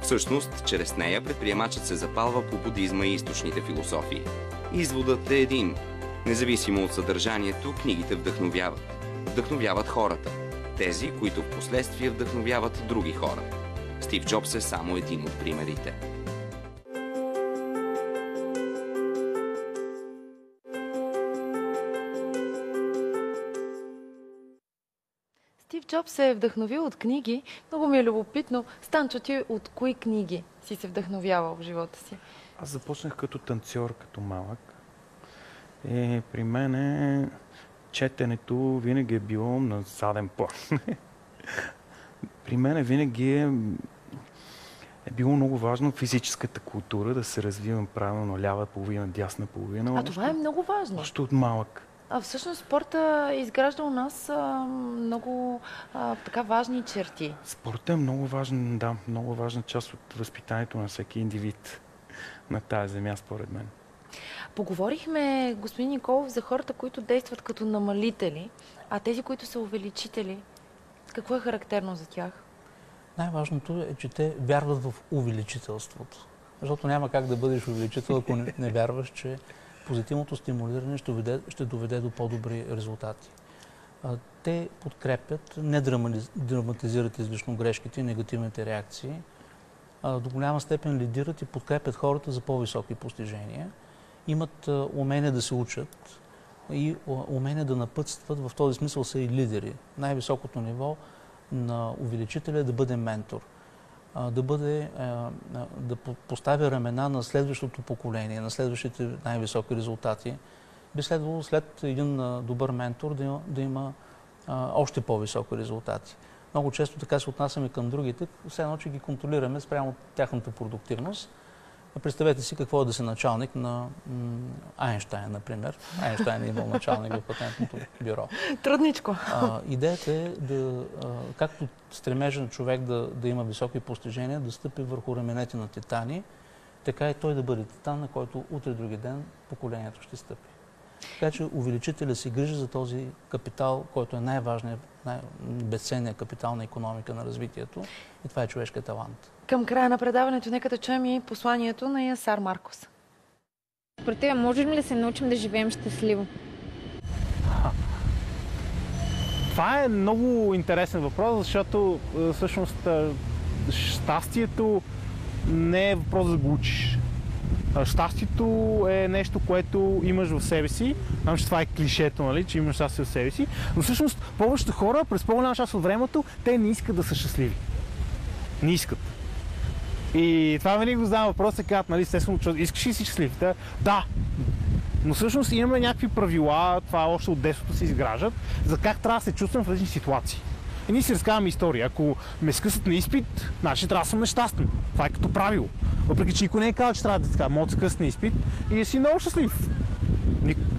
Всъщност, чрез нея предприемачът се запалва по будизма и източните философии. Изводът е един. Независимо от съдържанието, книгите вдъхновяват. Вдъхновяват хората. Тези, които в последствие вдъхновяват други хора. Стив Джобс е само един от примерите. Джоб се е вдъхновил от книги. Много ми е любопитно. Станчо, ти от кои книги си се вдъхновявал в живота си? Аз започнах като танцор, като малък. И при мен четенето винаги е било на заден план. *laughs* при мен винаги е, е било много важно физическата култура, да се развивам правилно лява половина, дясна половина. А това е много важно. Още от малък. А всъщност спорта изгражда у нас а, много а, така важни черти. Спорта е много важен, да, много важна част от възпитанието на всеки индивид на тази земя, според мен. Поговорихме, господин Николов, за хората, които действат като намалители, а тези, които са увеличители. Какво е характерно за тях? Най-важното е, че те вярват в увеличителството. Защото няма как да бъдеш увеличител, ако не, не вярваш, че позитивното стимулиране ще доведе, ще доведе до по-добри резултати. Те подкрепят, не драматизират излишно грешките и негативните реакции, до голяма степен лидират и подкрепят хората за по-високи постижения, имат умение да се учат и умение да напътстват, в този смисъл са и лидери. Най-високото ниво на увеличителя е да бъде ментор да бъде, да поставя ramена на следващото поколение, на следващите най-високи резултати. Би следвало след един добър ментор да да има още по-високи резултати. Много често така се отнасяме към другите, все едно, че ги контролираме спрямо тяхната продуктивност. Представете си какво е да си началник на Айнштайн, например. Айнштайн е имал началник в патентното бюро. Трудничко. А, идеята е да, а, както стремежа на човек да, да има високи постижения, да стъпи върху раменете на титани, така и той да бъде титан, на който утре други ден поколението ще стъпи. Така че увеличителя си грижа за този капитал, който е най-важният, най-безценният капитал на економика на развитието. И това е човешкият талант. Към края на предаването нека да чуем и посланието на Ясар Маркос. Според тебе, можем ли да се научим да живеем щастливо? Това е много интересен въпрос, защото всъщност щастието не е въпрос да го учиш. Щастието е нещо, което имаш в себе си. Знам, че това е клишето, нали, че имаш щастие в себе си. Но всъщност повечето хора през по-голяма част от времето те не искат да са щастливи. Не искат. И това винаги го задавам въпроса, казват, нали, естествено, искаш ли си щастлив? Да. да. Но всъщност имаме някакви правила, това още от детството се изграждат, за как трябва да се чувствам в различни ситуации. И ние си разказваме история. Ако ме скъсат на изпит, значи трябва да съм нещастен. Това е като правило. Въпреки, че никой не е казал, че трябва да така, мога да скъсат на изпит и да си много щастлив.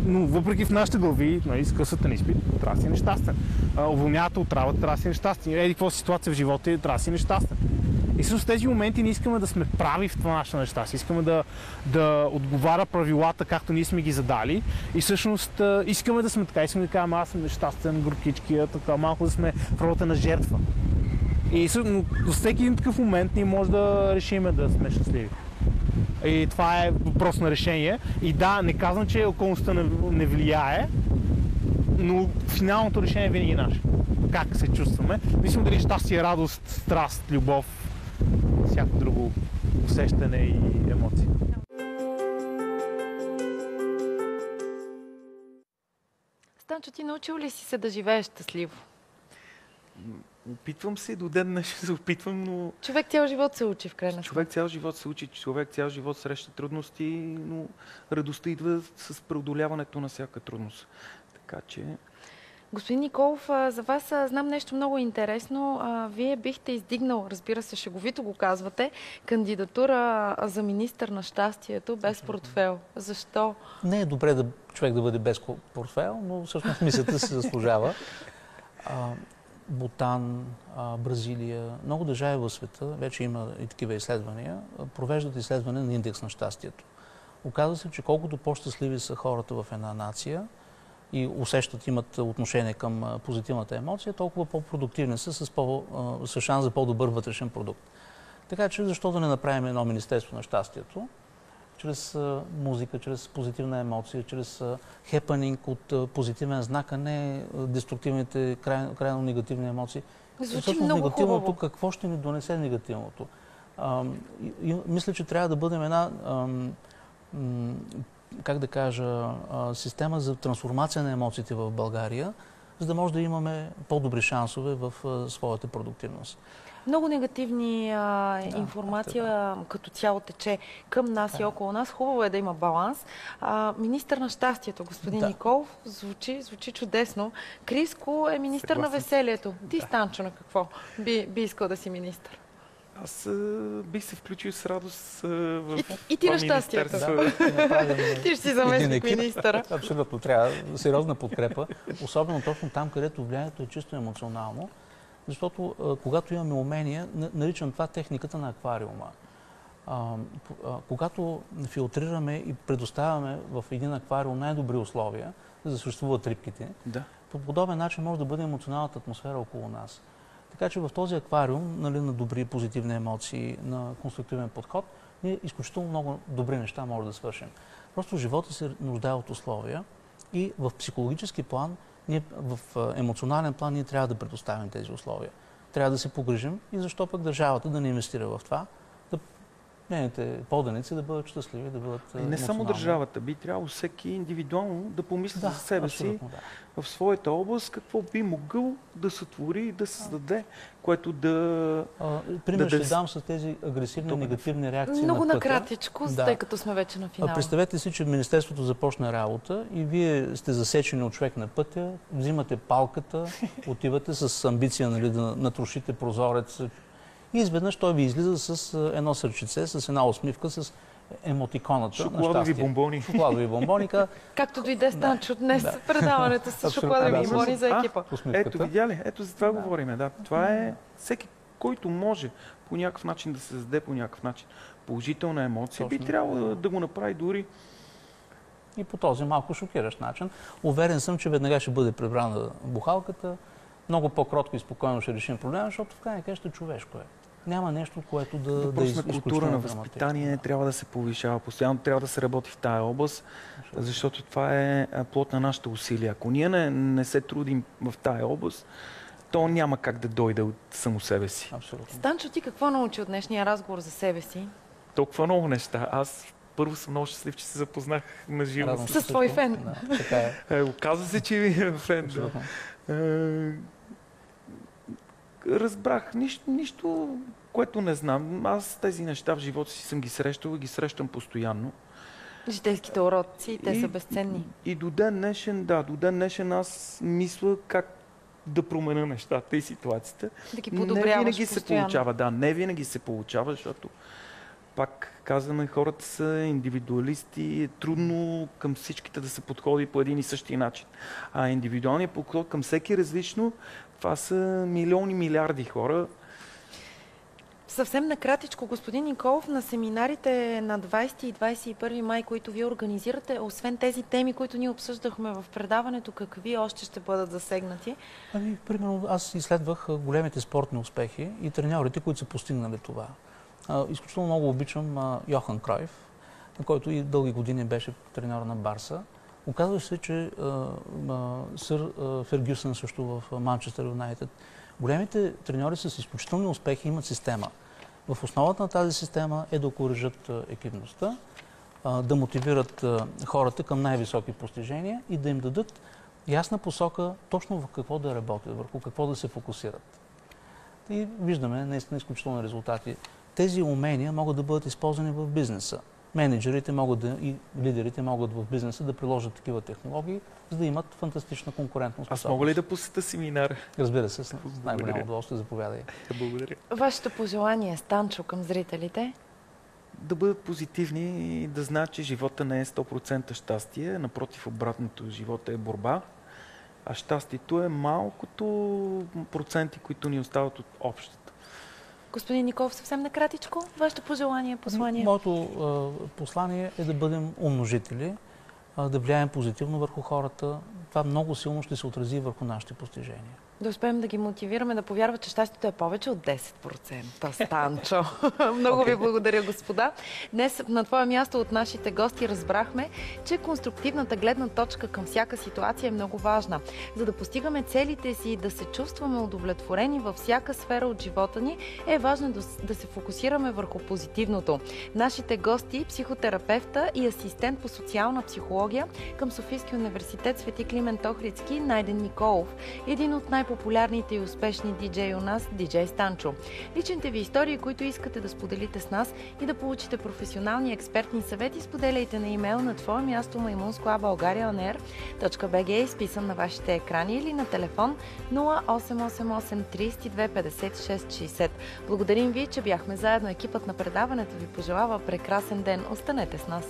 Но въпреки в нашите глави, нали, скъсата на изпит, трябва да си нещастен. Уволнявате от работа, трябва да си нещастен. Еди, какво ситуация в живота, трябва да си нещастен. И всъщност тези моменти не искаме да сме прави в това наше неща. Искаме да, да отговаря правилата, както ние сме ги задали. И всъщност искаме да сме така. Искаме да кажем, аз съм нещастен, горкички, така, малко да сме в ролята на жертва. И всъщност, всеки един такъв момент ние може да решиме да сме щастливи. И това е въпрос на решение. И да, не казвам, че околността не, не влияе, но финалното решение е винаги наше. Как се чувстваме. Мислим дали щастие, радост, страст, любов, всяко друго усещане и емоции. Станчо, ти научил ли си се да живееш щастливо? Опитвам се до ден днешен се опитвам, но... Човек цял живот се учи в крайна Човек цял живот се учи, човек цял живот среща трудности, но радостта идва с преодоляването на всяка трудност. Така че Господин Николов, за вас знам нещо много интересно. Вие бихте издигнал, разбира се, шеговито го казвате, кандидатура за министър на щастието без портфел. Защо? Не е добре да човек да бъде без портфел, но всъщност мисията се заслужава. Бутан, Бразилия, много държави в света, вече има и такива изследвания, провеждат изследване на индекс на щастието. Оказва се, че колкото по-щастливи са хората в една нация, и усещат, имат отношение към позитивната емоция, толкова по-продуктивни са с, по, с шанс за по-добър вътрешен продукт. Така че защо да не направим едно Министерство на щастието, чрез музика, чрез позитивна емоция, чрез хепанинг от позитивен знак, а не деструктивните, крайно, крайно негативни емоции. Звучи много негативното, хубаво. какво ще ни донесе негативното? А, и, и, мисля, че трябва да бъдем една как да кажа, система за трансформация на емоциите в България, за да може да имаме по-добри шансове в своята продуктивност. Много негативни а, да, информация да. като цяло тече към нас да. и около нас. Хубаво е да има баланс. А, министър на щастието, господин да. Николов, звучи, звучи чудесно. Криско е министър Съгласен. на веселието. Ти, да. Станчо, на какво би, би искал да си министър? Аз бих се включил с радост в И, и ти на щастието. Да, ти ще си заместник министъра. *laughs* Абсолютно. Трябва сериозна подкрепа. Особено точно там, където влиянието е чисто емоционално. Защото когато имаме умения, наричам това техниката на аквариума. Когато филтрираме и предоставяме в един аквариум най-добри условия, за да съществуват рибките, да. по подобен начин може да бъде емоционалната атмосфера около нас. Така че в този аквариум нали, на добри позитивни емоции, на конструктивен подход, ние изключително много добри неща може да свършим. Просто живота се нуждае от условия и в психологически план, ние, в емоционален план, ние трябва да предоставим тези условия. Трябва да се погрижим и защо пък държавата да не инвестира в това, нейните поданици да бъдат щастливи, да бъдат И не само държавата, би трябвало всеки индивидуално да помисли да, за себе си да. в своята област, какво би могъл да сътвори и да създаде, което да... А, пример да, ще дам с тези агресивни, Добре. негативни реакции Много на накратичко, да. тъй като сме вече на финал. Представете си, че Министерството започне работа и вие сте засечени от човек на пътя, взимате палката, *laughs* отивате с амбиция нали, да натрошите прозорец, и изведнъж той ви излиза с едно сърчице, с една усмивка, с емотиконата Шоколадови бомбони. Шоколадови бомбоника. *laughs* Както дойде Станчо днес Да. предаването с шоколадови да. бомбони за А, екипа. усмивката. Ето, видя ли? Ето за това говорим. Да. Това е всеки, който може по някакъв начин да се създаде по някакъв начин положителна емоция, би Точно. трябвало да, да го направи дори И по този малко шокиращ начин. Уверен съм, че веднага ще бъде прибрана бухалката. Много по-кротко и спокойно ще решим проблема, защото в крайна краща човешко е. Няма нещо, което да, да е Въпрос на изключително култура на възпитание трябва да се повишава. Постоянно трябва да се работи в тая област, защото това е а, плод на нашите усилия. Ако ние не, не се трудим в тая област, то няма как да дойде от само себе си. Абсолютно. Станчо, ти какво научи от днешния разговор за себе си? Толкова много неща. Аз първо съм много щастлив, че се запознах на живо. С се твой фен. Да, така е. Е, оказва се, че е фен. Да. Абсолютно. Е, разбрах нищо, нищо, което не знам. Аз тези неща в живота си съм ги срещал и ги срещам постоянно. Житейските уроци, те И- са безценни. И до ден днешен, да, до ден днешен аз мисля как да променя нещата и ситуацията. Да ги Не винаги се постоянно. получава, да, не винаги се получава, защото пак казваме, хората са индивидуалисти, е трудно към всичките да се подходи по един и същи начин. А индивидуалният подход към всеки различно, това са милиони, милиарди хора. Съвсем накратичко, господин Николов, на семинарите на 20 и 21 май, които вие организирате, освен тези теми, които ние обсъждахме в предаването, какви още ще бъдат засегнати? Ами, примерно, аз изследвах големите спортни успехи и треньорите, които са постигнали това. А, изключително много обичам а, Йохан Кройф, на който и дълги години беше треньор на Барса. Оказва се, че а, а, сър а, Фергюсън също в Манчестър Юнайтед. Големите треньори с изключителни успехи имат система. В основата на тази система е да окоръжат екипността, да мотивират хората към най-високи постижения и да им дадат ясна посока точно в какво да работят, върху какво да се фокусират. И виждаме наистина изключителни резултати. Тези умения могат да бъдат използвани в бизнеса. Менеджерите могат да, и лидерите могат в бизнеса да приложат такива технологии, за да имат фантастична конкурентна Аз мога ли да посета семинар? Разбира се, с най-голямо удоволствие, заповядай. Благодаря. Вашето пожелание, Станчо, към зрителите? Да бъдат позитивни и да знаят, че живота не е 100% щастие. Напротив, обратното, живота е борба. А щастието е малкото проценти, които ни остават от общото. Господин Николов, съвсем накратичко, вашето пожелание, послание? Моето а, послание е да бъдем умножители, да влияем позитивно върху хората. Това много силно ще се отрази върху нашите постижения. Да успеем да ги мотивираме да повярват, че щастието е повече от 10%. *laughs* Станчо. Много ви благодаря, господа. Днес на твое място от нашите гости разбрахме, че конструктивната гледна точка към всяка ситуация е много важна. За да постигаме целите си и да се чувстваме удовлетворени във всяка сфера от живота ни, е важно да, се фокусираме върху позитивното. Нашите гости, психотерапевта и асистент по социална психология към Софийския университет Свети Климент Охридски Найден Николов, един от най-популярните и успешни диджеи у нас, диджей Станчо. Личните ви истории, които искате да споделите с нас и да получите професионални експертни съвети, споделяйте на имейл на твое място maimunskua.bulgaria.bg изписан на вашите екрани или на телефон 0888 32 56 60. Благодарим ви, че бяхме заедно. Екипът на предаването ви пожелава прекрасен ден. Останете с нас.